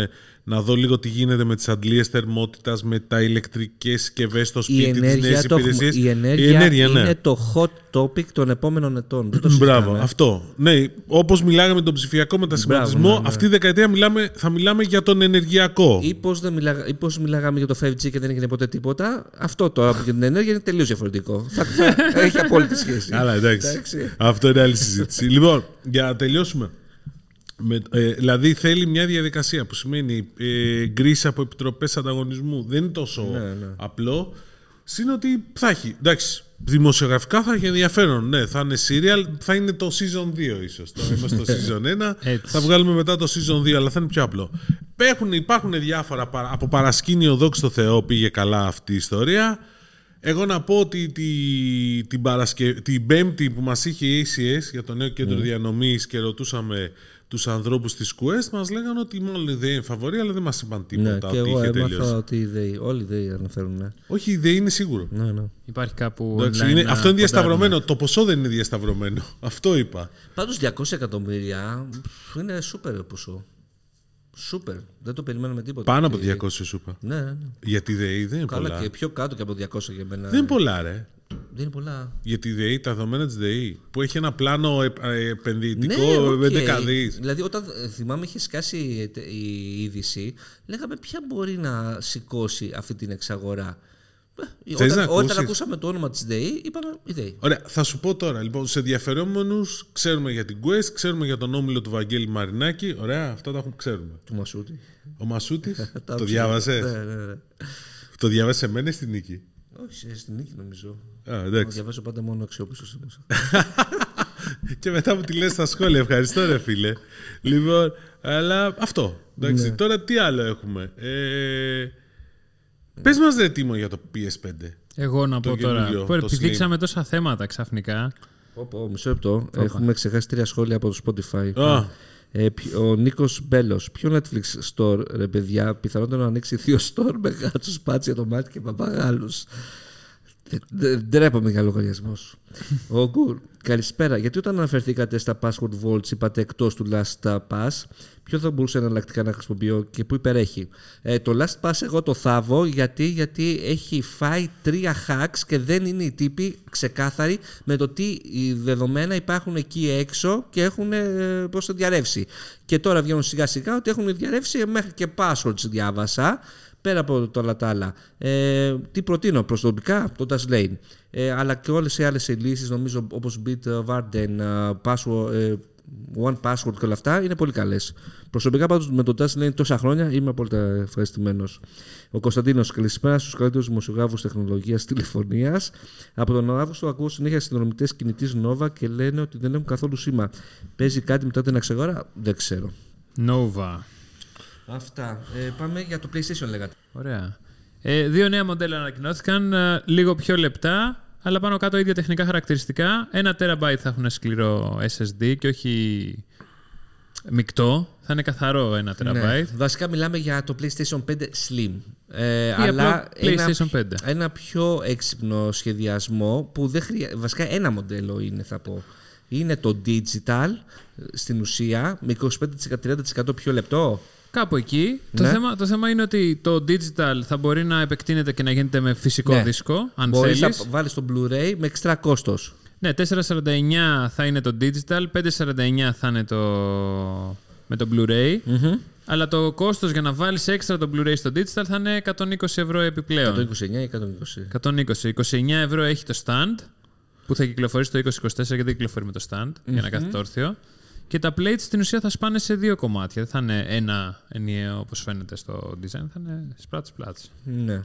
να δω λίγο τι γίνεται με τις αντλίες θερμότητας, με τα ηλεκτρικές συσκευές στο Η σπίτι, τις νέες ενέργεια, το, έχουμε- υπηρεσίες. η ενέργεια, ναι. είναι το hot topic των επόμενων ετών. Δεν το Μπράβο, συζητάμε. αυτό. Ναι, όπως μιλάγαμε τον ψηφιακό μετασχηματισμό, Μπράβο, ναι, ναι. αυτή τη δεκαετία μιλάμε, θα μιλάμε για τον ενεργειακό. Ή πώς μιλάγα, ή πώς μιλάγαμε για το 5G και δεν έγινε ποτέ τίποτα. Αυτό τώρα που για την ενέργεια είναι τελείως διαφορετικό. θα, θα, έχει απόλυτη σχέση. Αλλά εντάξει. Εντάξει. Αυτό είναι άλλη συζήτηση. λοιπόν, για να τελειώσουμε. Με, ε, δηλαδή θέλει μια διαδικασία που σημαίνει ε, γκρίση από επιτροπές ανταγωνισμού. Δεν είναι τόσο Ναι, απλό. Συν ότι θα έχει. Εντάξει, δημοσιογραφικά θα έχει ενδιαφέρον. Ναι, θα είναι serial, θα είναι το season 2 ίσως. Τώρα είμαστε στο season 1, Έτσι. θα βγάλουμε μετά το season 2, αλλά θα είναι πιο απλό. Έχουν, υπάρχουν διάφορα, παρα- από παρασκήνιο δόξα τω Θεώ πήγε καλά αυτή η ιστορία. Εγώ να πω ότι τη, την, παρασκε... την Πέμπτη που μας είχε η ACS για το νέο κέντρο διανομής και ρωτούσαμε τους ανθρώπους της Quest, μας λέγανε ότι μάλλον η ΔΕΗ είναι φαβορή, αλλά δεν μας είπαν τίποτα Ναι, ότι και εγώ είχε έμαθα τελειώσει. ότι οι ΔΕΗ, όλοι οι ΔΕΗ αναφέρουν. Ναι. Όχι, η ΔΕΗ είναι σίγουρο. Ναι, ναι. Υπάρχει κάπου. Εντάξει, online είναι, να αυτό είναι διασταυρωμένο. ποντάρουμε. Το ποσό δεν είναι διασταυρωμένο. Αυτό είπα. Πάντως 200 εκατομμύρια πφ, είναι σούπερ ποσό. Σούπερ. Δεν το περιμένουμε τίποτα. Πάνω από Και- 200 σου είπα. Ναι, ναι, ναι. Γιατί η ΔΕΗ δεν είναι Καλά πολλά. και πιο κάτω και από 200 για μένα. Δεν είναι πολλά, ρε. Δεν είναι πολλά. Γιατί η ΔΕΗ, τα δεδομένα της ΔΕΗ, που έχει ένα πλάνο ε, ε, επενδυτικό Ναι, οκ. με 11 δις. Δηλαδή, όταν ε, θυμάμαι είχε σκάσει η τε- η είδηση, λέγαμε ποια μπορεί να σηκώσει αυτή την εξαγορά. Ε, Θες Όταν, να όταν ακούσεις; ακούσαμε το όνομα της ΔΕΗ, είπαμε η ΔΕΗ. Ωραία, θα σου πω τώρα. Λοιπόν, σε ενδιαφερόμενους ξέρουμε για την Quest, ξέρουμε για τον όμιλο του Βαγγέλη Μαρινάκη. Ωραία, αυτά τα έχουμε ξέρουμε. Του Μασούτη. Ο Μασούτης, Τα το ψάχνω. διάβασες; Ναι, ναι, ναι. Το διάβασες σε μένα ή στην νίκη; Όχι, σε- στην νίκη νομίζω. Α, Να εντάξει. διαβάζω πάντα μόνο αξιόπιστο. και μετά μου τη λες στα σχόλια. Ευχαριστώ, ρε φίλε. λοιπόν, αλλά αυτό. Εντάξει, Ναι. τώρα τι άλλο έχουμε; Ε, πες μας ρε Τίμο για το PS5. Εγώ να Το πω τώρα. καινούριο, Που το επιδείξαμε τόσα θέματα ξαφνικά. Πω, μισό λεπτό. Έχουμε ξεχάσει τρία σχόλια από το Spotify. Α. Ε, ποιο- ο Νίκος Μπέλος. Ποιο Netflix store, ρε παιδιά, πιθανότερο να ανοίξει δύο store με γάτσου, πάτσια, ντομάτι και παπαγάλους. Ντρέπομαι για λογαριασμός. ο Γκουρ. Καλησπέρα. Γιατί όταν αναφερθήκατε στα password vaults είπατε εκτός του Last Pass, ποιο θα μπορούσε εναλλακτικά να χρησιμοποιώ και πού υπερέχει; Ε, το Last Pass εγώ το θάβω γιατί, γιατί έχει φάει τρία hacks και δεν είναι οι τύποι ξεκάθαροι με το τι οι δεδομένα υπάρχουν εκεί έξω και έχουν ε, πώς το διαρρεύσει. Και τώρα βγαίνουν σιγά σιγά ότι έχουν διαρρεύσει μέχρι και passwords διάβασα. Πέρα από το όλα τα άλλα. Ε, τι προτείνω προσωπικά, το Dashlane. Ε, αλλά και όλες οι άλλες λύσεις, νομίζω όπως Bitwarden, ε, password, ε, One Password και όλα αυτά είναι πολύ καλές. Προσωπικά πάντως με το Dashlane τόσα χρόνια είμαι απόλυτα ευχαριστημένος. Ο Κωνσταντίνος, καλησπέρα στους καλύτερους δημοσιογράφους τεχνολογίας τηλεφωνίας. Από τον Αύγουστο ακούω συνέχεια συνδρομητές κινητής Nova και λένε ότι δεν έχουν καθόλου σήμα. Παίζει κάτι μετά την εξαγορά, δεν ξέρω. Nova. Αυτά. Ε, πάμε για το PlayStation λέγατε. Ωραία. Ε, δύο νέα μοντέλα ανακοινώθηκαν, ε, λίγο πιο λεπτά, αλλά πάνω κάτω ίδια τεχνικά χαρακτηριστικά. Ένα terabyte θα έχουν σκληρό SSD και όχι Μεικτό, θα είναι καθαρό ένα Ναι. τεραμπάιτ. Βασικά μιλάμε για το PlayStation 5 Slim. Ε, απλό αλλά PlayStation ένα, 5. ένα πιο έξυπνο σχεδιασμό που δεν χρεια... Βασικά ένα μοντέλο είναι θα πω. Είναι το digital στην ουσία με 25-30% πιο λεπτό. Κάπου εκεί. Το, Ναι. θέμα, το θέμα είναι ότι το digital θα μπορεί να επεκτείνεται και να γίνεται με φυσικό Ναι. δίσκο, αν Μπορείς θέλεις. να βάλεις το Blu-ray με εξτρά κόστος. Ναι, 449 θα είναι το digital, 549 θα είναι το με το Blu-ray. Αλλά το κόστος για να βάλεις έξτρα το Blu-ray στο digital θα είναι 120 ευρώ επιπλέον. 129 ή 120. 120. 29 ευρώ έχει το stand που θα κυκλοφορήσει το 2024 γιατί δεν κυκλοφορεί με το stand για να κάθεται όρθιο. Και τα plates στην ουσία θα σπάνε σε δύο κομμάτια. Δεν θα είναι ένα ενιαίο όπως φαίνεται στο design, θα είναι σπράτς πλάτς. Ναι.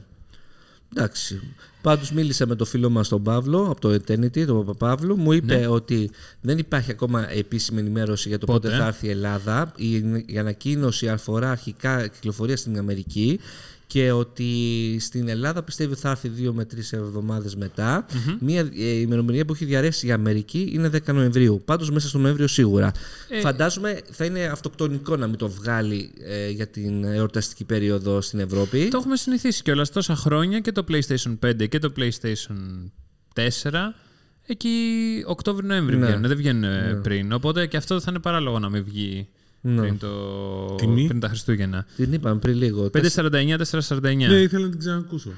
Εντάξει. Πάντως μίλησα με το φίλο μας τον Παύλο από το Eternity, τον Παπαπαύλου. Μου είπε Ναι. ότι δεν υπάρχει ακόμα επίσημη ενημέρωση για το πότε, Πότε; θα έρθει η Ελλάδα. Η, η ανακοίνωση αφορά αρχικά κυκλοφορία στην Αμερική και ότι στην Ελλάδα πιστεύει ότι θα έρθει δύο με τρεις εβδομάδες Μία ε, ημερομηνία που έχει διαρρεύσει η Αμερική είναι 10 Νοεμβρίου. Πάντως μέσα στο Νοέμβριο σίγουρα. Ε, Φαντάζομαι θα είναι αυτοκτονικό να μην το βγάλει ε, για την εορταστική περίοδο στην Ευρώπη. Το έχουμε συνηθίσει κιόλας τόσα χρόνια και το PlayStation 5 και το PlayStation 4. Εκεί Οκτώβριο-Νοέμβρη Ναι. βγαίνουν, δεν βγαίνουν ε, πριν. Οπότε και αυτό θα είναι παράλογο να μην βγει Ναι. πριν, το... Τιμή; πριν τα Χριστούγεννα. Την είπαμε πριν λίγο. 549-449. Ναι, ήθελα να την ξανακούσω.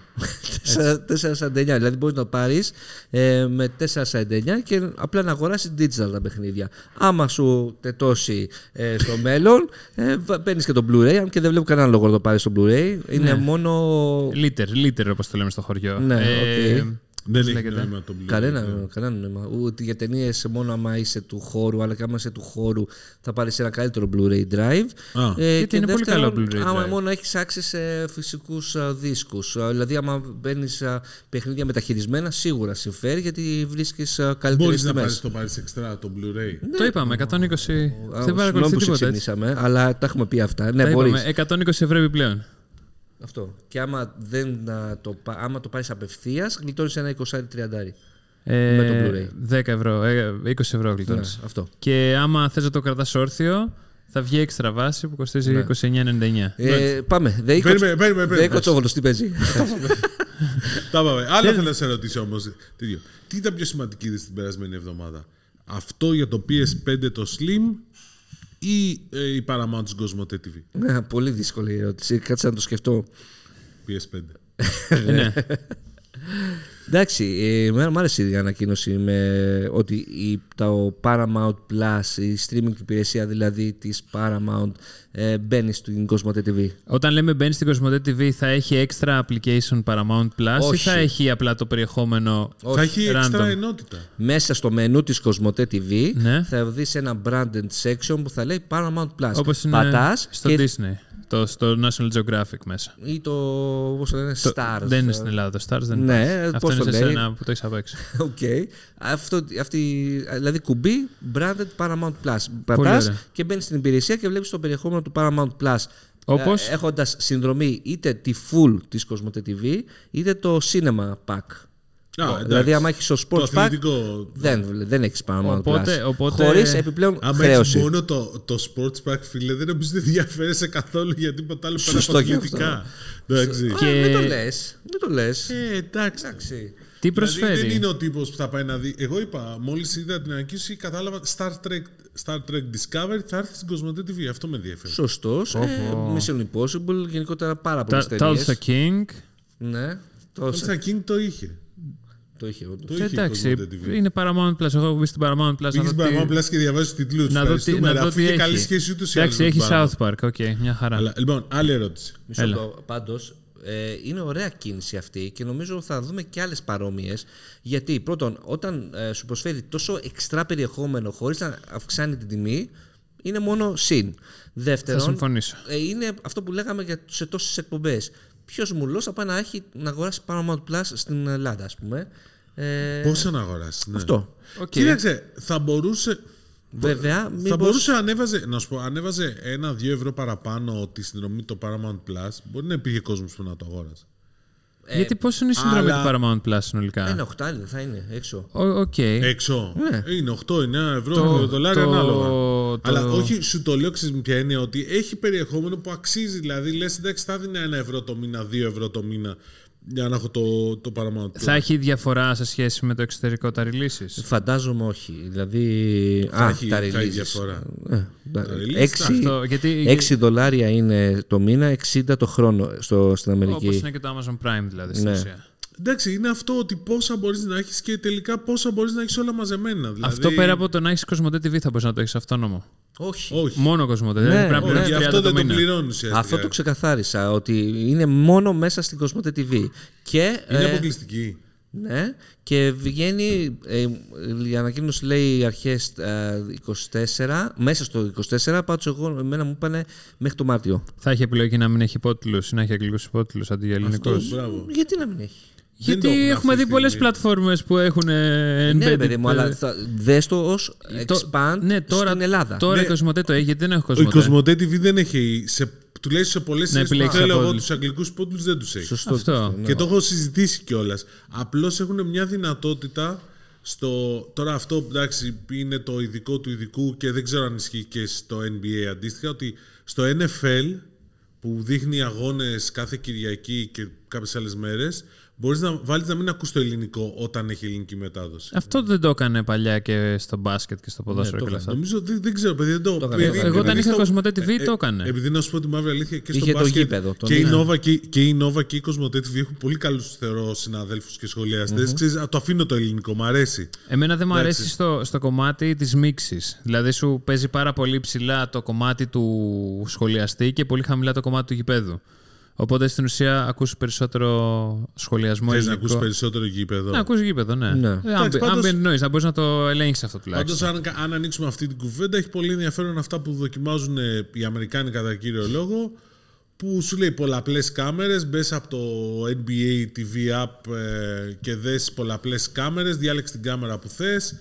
4,49. Δηλαδή μπορείς να το πάρεις ε, με 4,49 και απλά να αγοράσεις digital τα παιχνίδια. Άμα σου τετώσει ε, στο μέλλον, ε, παίρνεις και το Blu-ray. Αν και δεν βλέπω κανένα λόγο να το πάρεις στο Blu-ray. Είναι Ναι. μόνο. Λίτερ, λίτερ όπως το λέμε στο χωριό. Ναι, Ε, οκ. Δεν πώς έχει λέγεται; νόημα το Blu-ray. Κανένα, κανένα νόημα. Ούτε για ταινίες μόνο άμα είσαι του χώρου, αλλά και άμα είσαι του χώρου θα πάρεις ένα καλύτερο Blu-ray drive. Α. Ε, Γιατί είναι πολύ καλό Blu-ray Άμα drive. μόνο έχεις άξει σε φυσικούς δίσκους. Δηλαδή, άμα μπαίνεις παιχνίδια μεταχειρισμένα, σίγουρα συμφέρει γιατί βρίσκεις καλύτερες Μπορείς να τιμές. πάρεις το πάρεις εξτρά το Blu-ray. Το είπαμε, 120. Δεν Συγγνώμη παρακολουθεί που σε τίποτα έτσι. ξενήσαμε, αλλά τα έχουμε πει αυτά. Ναι, Τα μπορείς. είπαμε, 120 ευρώ επιπλέον. Αυτό. Και άμα, δεν, α, το, πα- άμα το πάρεις απευθείας, γλιτώνεις ένα 20-30. Ε, Με το Blu-ray. 10 ευρώ, ε, 20 ευρώ Ναι, γλιτώνεις. αυτό. Και άμα θες να το κρατάς όρθιο, θα βγει έξτρα βάση που κοστίζει Ναι. 29,99. Ε, πάμε. Δεν Περίμενε, περίμενε, περίμενε. Δεν κοτσόβολο, τι παίζει. Τα πάμε. Άλλο θέλω να σε ρωτήσω όμως. Τι ήταν πιο σημαντική είδηση την περασμένη εβδομάδα; Αυτό για το PS5 το Slim ή ε, η Paramount στην Cosmote TV. Ναι, πολύ δύσκολη ερώτηση. Κάτσε να το σκεφτώ. PS5. ναι. Εντάξει, ε, εμένα μου άρεσε η ανακοίνωση με ότι η, το Paramount Plus, η streaming υπηρεσία δηλαδή της Paramount ε, μπαίνει στην Cosmote TV. Όταν λέμε μπαίνει στην Cosmote TV, θα έχει extra application Paramount Plus ή Όχι. θα έχει απλά το περιεχόμενο. Θα έχει random; εξτρά ενότητα. Μέσα στο μενού της Cosmote TV Ναι. θα δεις ένα branded section που θα λέει Paramount Plus. Όπως είναι Πατάς στο και... Disney. Το, στο National Geographic μέσα. ή το, πώς το λένε, Το- Starz. Δεν είναι στην Ελλάδα το Starz, δεν Ναι, υπάρχει. Αυτό πώς είναι το σε λέει. σένα που το έχεις απ' έξω. Οκ. Αυτό, αυτή, δηλαδή κουμπί branded Paramount Plus. Πατάς ωραία. και μπαίνεις στην υπηρεσία και βλέπεις το περιεχόμενο του Paramount Plus. Όπως; Ε, έχοντας συνδρομή είτε τη full της Cosmote TV είτε το cinema pack. Α, εντάξει. δηλαδή άμα έχεις το Το sports pack αθλητικό. δεν, δεν έχεις Paramount Οπότε- Plus. οπότε- Χωρίς επιπλέον Άμα χρέωση. έχει μόνο το, το sports pack, φίλε, δεν νομίζω ότι ενδιαφέρεσαι καθόλου για τίποτα άλλο πέρα Σωστό από και αθλητικά. Εντάξει. Α, Και- μην το λες. Μην το λες. Ε, εντάξει. Εντάξει. Τι Δηλαδή, προσφέρει. δεν είναι ο τύπος που θα πάει να δει. Εγώ είπα, μόλις είδα την ανακοίνωση, κατάλαβα Star Trek, Star Trek Discovery θα έρθει στην Cosmote TV. Αυτό με ενδιαφέρει. Σωστός. Ε, Mission Impossible. Γενικότερα πάρα πολλές Τα- ταινίες. Tulsa King. Ναι. Το Το, King το είχε. Το είχε όντως. Το Και είχε η εντάξει, Cosmote TV. είναι Paramount Plus. Εγώ έχω μπει στην Paramount Plus. να Πήγε δω στην τι- Paramount Plus και διαβάζεις τίτλους. Να δω τι, να δω Αφού τι είχε έχει. καλή σχέση ούτως ή Εντάξει, άλλως με έχει την South Paramount. Park. OK, μια χαρά. Αλλά, λοιπόν, άλλη ερώτηση. Μισό Έλα. λεπτό. Πάντως, ε, είναι ωραία κίνηση αυτή και νομίζω θα δούμε και άλλες παρόμοιες. Γιατί πρώτον, όταν ε, σου προσφέρει τόσο εξτρά περιεχόμενο χωρίς να αυξάνει την τιμή, είναι μόνο συν. Δεύτερον, Θα συμφωνήσω. ε, είναι αυτό που λέγαμε για, σε τόσες εκπομπές. Ποιος μου θα πάει να, έχει, να αγοράσει Paramount Plus στην Ελλάδα, ας πούμε. Ε, Πόσα να αγοράσει. Ναι. Αυτό. Οκ. Κοίταξε, θα μπορούσε. Βέβαια, Θα μήπως... μπορούσε να ανέβαζε, να σου πω, ανέβαζε ένα-δύο ευρώ παραπάνω τη συνδρομή το Paramount Plus. Μπορεί να υπήρχε κόσμος που να το αγόρασε. Γιατί πόσο είναι η συνδρομή αλλά- του Paramount Plus συνολικά; Ένα οχτάρι δεν θα είναι έξω. Ο- ΟΚ. Έξω. Ναι. Είναι 8-9 ευρώ, Το- δολάρια το- ανάλογα. το- Αλλά όχι, σου το λέω ξέρεις με ποια έννοια ότι έχει περιεχόμενο που αξίζει. Δηλαδή λες, εντάξει, θα δίνει ένα ευρώ το μήνα, δύο ευρώ το μήνα για να έχω το, το Paramount. Θα έχει διαφορά σε σχέση με το εξωτερικό τα releases; Φαντάζομαι όχι. Δηλαδή. Θα α, έχει- τα θα έχει releases. διαφορά. Ε, τα- releases, έξι- Αυτό, γιατί, 6 δολάρια είναι το μήνα, 60 το χρόνο στο, στην Αμερική. όπως είναι και το Amazon Prime δηλαδή στην Ναι. ουσία. Εντάξει, είναι αυτό ότι πόσα μπορείς να έχεις και τελικά πόσα μπορείς να έχεις όλα μαζεμένα. Δηλαδή, Αυτό πέρα από το να έχεις Κοσμοτέ TV θα μπορείς να το έχεις αυτόνομο. Όχι. Όχι. Μόνο Κοσμοτέ. Ναι, δηλαδή πρέπει να ναι. Όχι, πληρώνεις 30 αυτό το δεν το μήνα. πληρώνεις ουσιαστικά. Αυτό το ξεκαθάρισα, ότι είναι μόνο μέσα στην Κοσμοτέ TV. Και, Είναι ε, αποκλειστική. ναι, και βγαίνει, ε, η ανακοίνωση λέει αρχές ε, 24, μέσα στο 24, πάντως εγώ, εμένα μου είπανε μέχρι το Μάρτιο. Θα έχει επιλογή να μην έχει υπότιτλου ή να έχει αγγλικούς υπότιτλου αντί για ελληνικούς; Αυτό, μπράβο. Γιατί να μην έχει; Δεν το Γιατί έχουν έχουμε αυτή δει τη πολλές στιγμή. πλατφόρμες που έχουν ε, ναι, ρε embedded, παιδί μου, ε, αλλά θα, δες το ως το- expand ναι, τώρα, στην Ελλάδα. Τώρα Ναι. η Κοσμοτέ το έχει, γιατί δεν έχω Ο Κοσμοτέ. Κοσμοτέ TV δεν έχει. Σε, τουλάχιστον σε πολλές Να σειρές που επιλέξεις θέλω εγώ από- τους αγγλικούς πόντους δεν τους έχει. Σωστό. Αυτό. ναι. Και το έχω συζητήσει κιόλας. Απλώς έχουν μια δυνατότητα στο. Τώρα αυτό εντάξει είναι το ειδικό του ειδικού και δεν ξέρω αν ισχύει και στο NBA αντίστοιχα. Ότι στο NFL που δείχνει αγώνες κάθε Κυριακή και κάποιες άλλες μέρες μπορείς να βάλεις να μην ακούς το ελληνικό όταν έχει ελληνική μετάδοση. Αυτό δεν το έκανε παλιά και στο μπάσκετ και στο ποδόσφαιρο το και όλα αυτά. Νομίζω, δεν, δεν ξέρω, παιδί, δεν το. Το επειδή- έκανε, το Εγώ όταν επειδή είχα στο- Κοσμοτέ TV ε, το έκανε. Επειδή να σου πω τη μαύρη αλήθεια και στο Είχε το μπάσκετ γήπεδο, τον και, η είδα. Nova, και, και η Nova και η Κοσμοτέ TV έχουν πολύ καλούς θεωρώ συναδέλφους και σχολιαστές. Ξέρεις, α, το αφήνω το ελληνικό, μου αρέσει. Εμένα δεν μου Εντάξει. αρέσει στο, στο κομμάτι της μίξης. Δηλαδή, σου παίζει πάρα πολύ ψηλά το κομμάτι του σχολιαστή και πολύ χαμηλά το κομμάτι του γηπέδου. Οπότε στην ουσία ακούς περισσότερο σχολιασμό Θες να ελληνικό. ακούσει περισσότερο γήπεδο. Να ακούς γήπεδο, ναι. Ναι. Ε, Εντάξει, Ambient, πάντως- ambient noise, να μπορείς να το ελέγξεις αυτό Πάντως, τουλάχιστον. αν, αν ανοίξουμε αυτή την κουβέντα, έχει πολύ ενδιαφέρον αυτά που δοκιμάζουν ε, οι Αμερικάνοι κατά κύριο λόγο. Που σου λέει πολλαπλές κάμερες, μπες από το NBA TV app ε, και δες πολλαπλές κάμερες, διάλεξε την κάμερα που θες.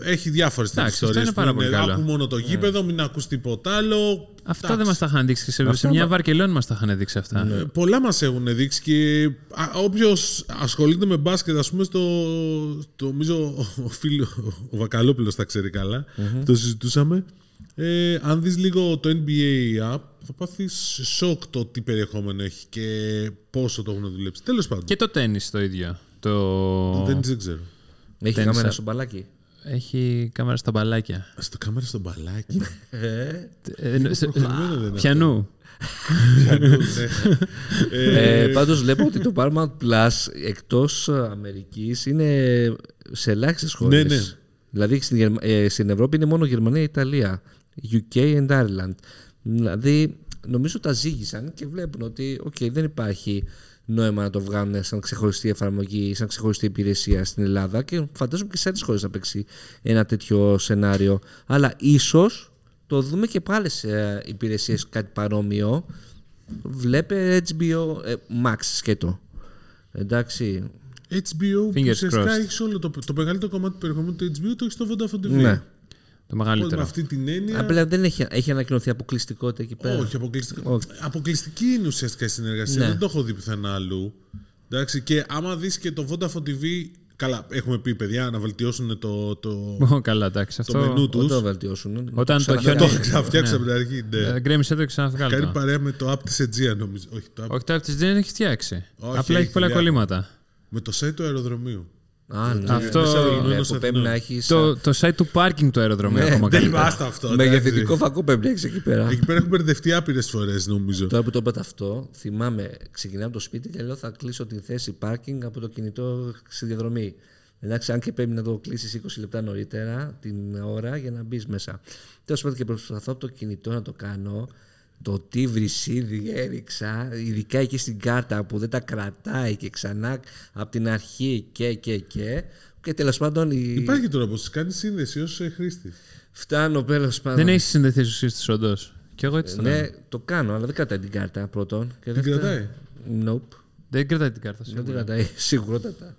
Έχει διάφορες τέτοιες Εντάξει, αυτό ιστορίες. είναι πάρα πολύ καλό. Άκου μόνο το γήπεδο, μην ακούς τίποτα άλλο. Αυτά δεν μας τα είχαν δείξει. Σε, σε μια Βαρκελόνη μας τα είχαν δείξει αυτά. Ε, Πολλά μας έχουν δείξει και όποιος ασχολείται με μπάσκετ, ας πούμε, στο, το, νομίζω ο, φίλος, ο Βακαλόπουλος τα ξέρει καλά, το συζητούσαμε. Ε, αν δεις λίγο το NBA app, θα πάθεις σοκ το τι περιεχόμενο έχει και πόσο το έχουν δουλέψει. Τέλος πάντων, Και το τέννη το ίδιο. Το... δεν, δεν ξέρω. Έχει Τέννισα. κάμερα στο μπαλάκι. Έχει κάμερα στα μπαλάκια. Στο κάμερα στο μπαλάκι. Ε, σε- Προφανμένο δεν είναι Πιανού. Ε, πάντως βλέπω ότι το Paramount Plus εκτός ε, Αμερικής είναι σε ελάχιστες χώρες. Ναι, ναι. Δηλαδή στην, Γερμα- ε, στην Ευρώπη είναι μόνο Γερμανία, Ιταλία, UK and Ireland. Δηλαδή νομίζω τα ζήγησαν και βλέπουν ότι okay, δεν υπάρχει νόημα να το βγάλουν σαν ξεχωριστή εφαρμογή, σαν ξεχωριστή υπηρεσία στην Ελλάδα και φαντάζομαι και σε άλλες χώρες να παίξει ένα τέτοιο σενάριο. Αλλά ίσως το δούμε και πάλι σε υπηρεσίες κάτι παρόμοιο Βλέπε HBO ε, Max σκέτο. Εντάξει. HBO, που Fingers ουσιαστικά crossed. έχεις όλο το, το μεγαλύτερο κομμάτι του περιεχομένου του HBO, το έχεις στο Vodafone TV. Ναι. Το Με μεγαλύτερο. αυτή την έννοια. Απλά δεν έχει, έχει ανακοινωθεί αποκλειστικότητα εκεί πέρα. Όχι, αποκλειστική. Όχι. αποκλειστική είναι ουσιαστικά η συνεργασία. Ναι. Δεν το έχω δει πουθενά αλλού. Εντάξει, και άμα δεις και το Vodafone TV. Καλά, έχουμε πει παιδιά να βελτιώσουν το, το, Ω, καλά, εντάξει. το Αυτό... μενού Όταν τους. το βελτιώσουν. Όταν το ξαναβγάλουν. Το χιόνι- ξαναφτιάξαμε από την αρχή. Ναι. Ε, Γκρέμισε το και ξαναβγάλω. Κάνει το. παρέα με το app της Aegean, νομίζω. Όχι, το app. Όχι, το app της δεν έχει φτιάξει. Όχι, Απλά έχει έχει πολλά δουλειά. κολλήματα. Με το site του αεροδρομίου. Α, ναι. Αυτό- Ναι, Θεσσαλονίκη, που πρέπει Αθηνών. να έχεις. Το, το site του parking του αεροδρομίου Ναι, ακόμα Δεν καλύτερα. βάστα αυτό. Μεγεθυντικό εντάξει. φακό πρέπει να έχεις εκεί πέρα. Εκεί πέρα έχουν μπερδευτεί άπειρες φορές, νομίζω. Τώρα που το είπατε αυτό, θυμάμαι, ξεκινάμε από το σπίτι και λέω θα κλείσω την θέση parking από το κινητό στη διαδρομή. Εντάξει, αν και πρέπει να το κλείσεις 20 λεπτά νωρίτερα την ώρα για να μπεις μέσα. Τέλος πάντων και προσπαθώ από το κινητό να το κάνω. Το τι βρυσίδι έριξα, ειδικά εκεί στην κάρτα που δεν τα κρατάει και ξανά από την αρχή και και και. Και τέλος πάντων. Η... Υπάρχει τώρα πώς κάνει σύνδεση ως χρήστη. Φτάνω τέλος πάντων. Δεν έχεις συνδεθεί στου ίστου όντως. Και εγώ έτσι το Ναι, κάνω. το κάνω, αλλά δεν κρατάει την κάρτα πρώτον. Και Την δεύτερον- κρατάει; Nope. Δεν κρατάει την κάρτα Δεν σίγουρα. την κρατάει, σίγουροτατα.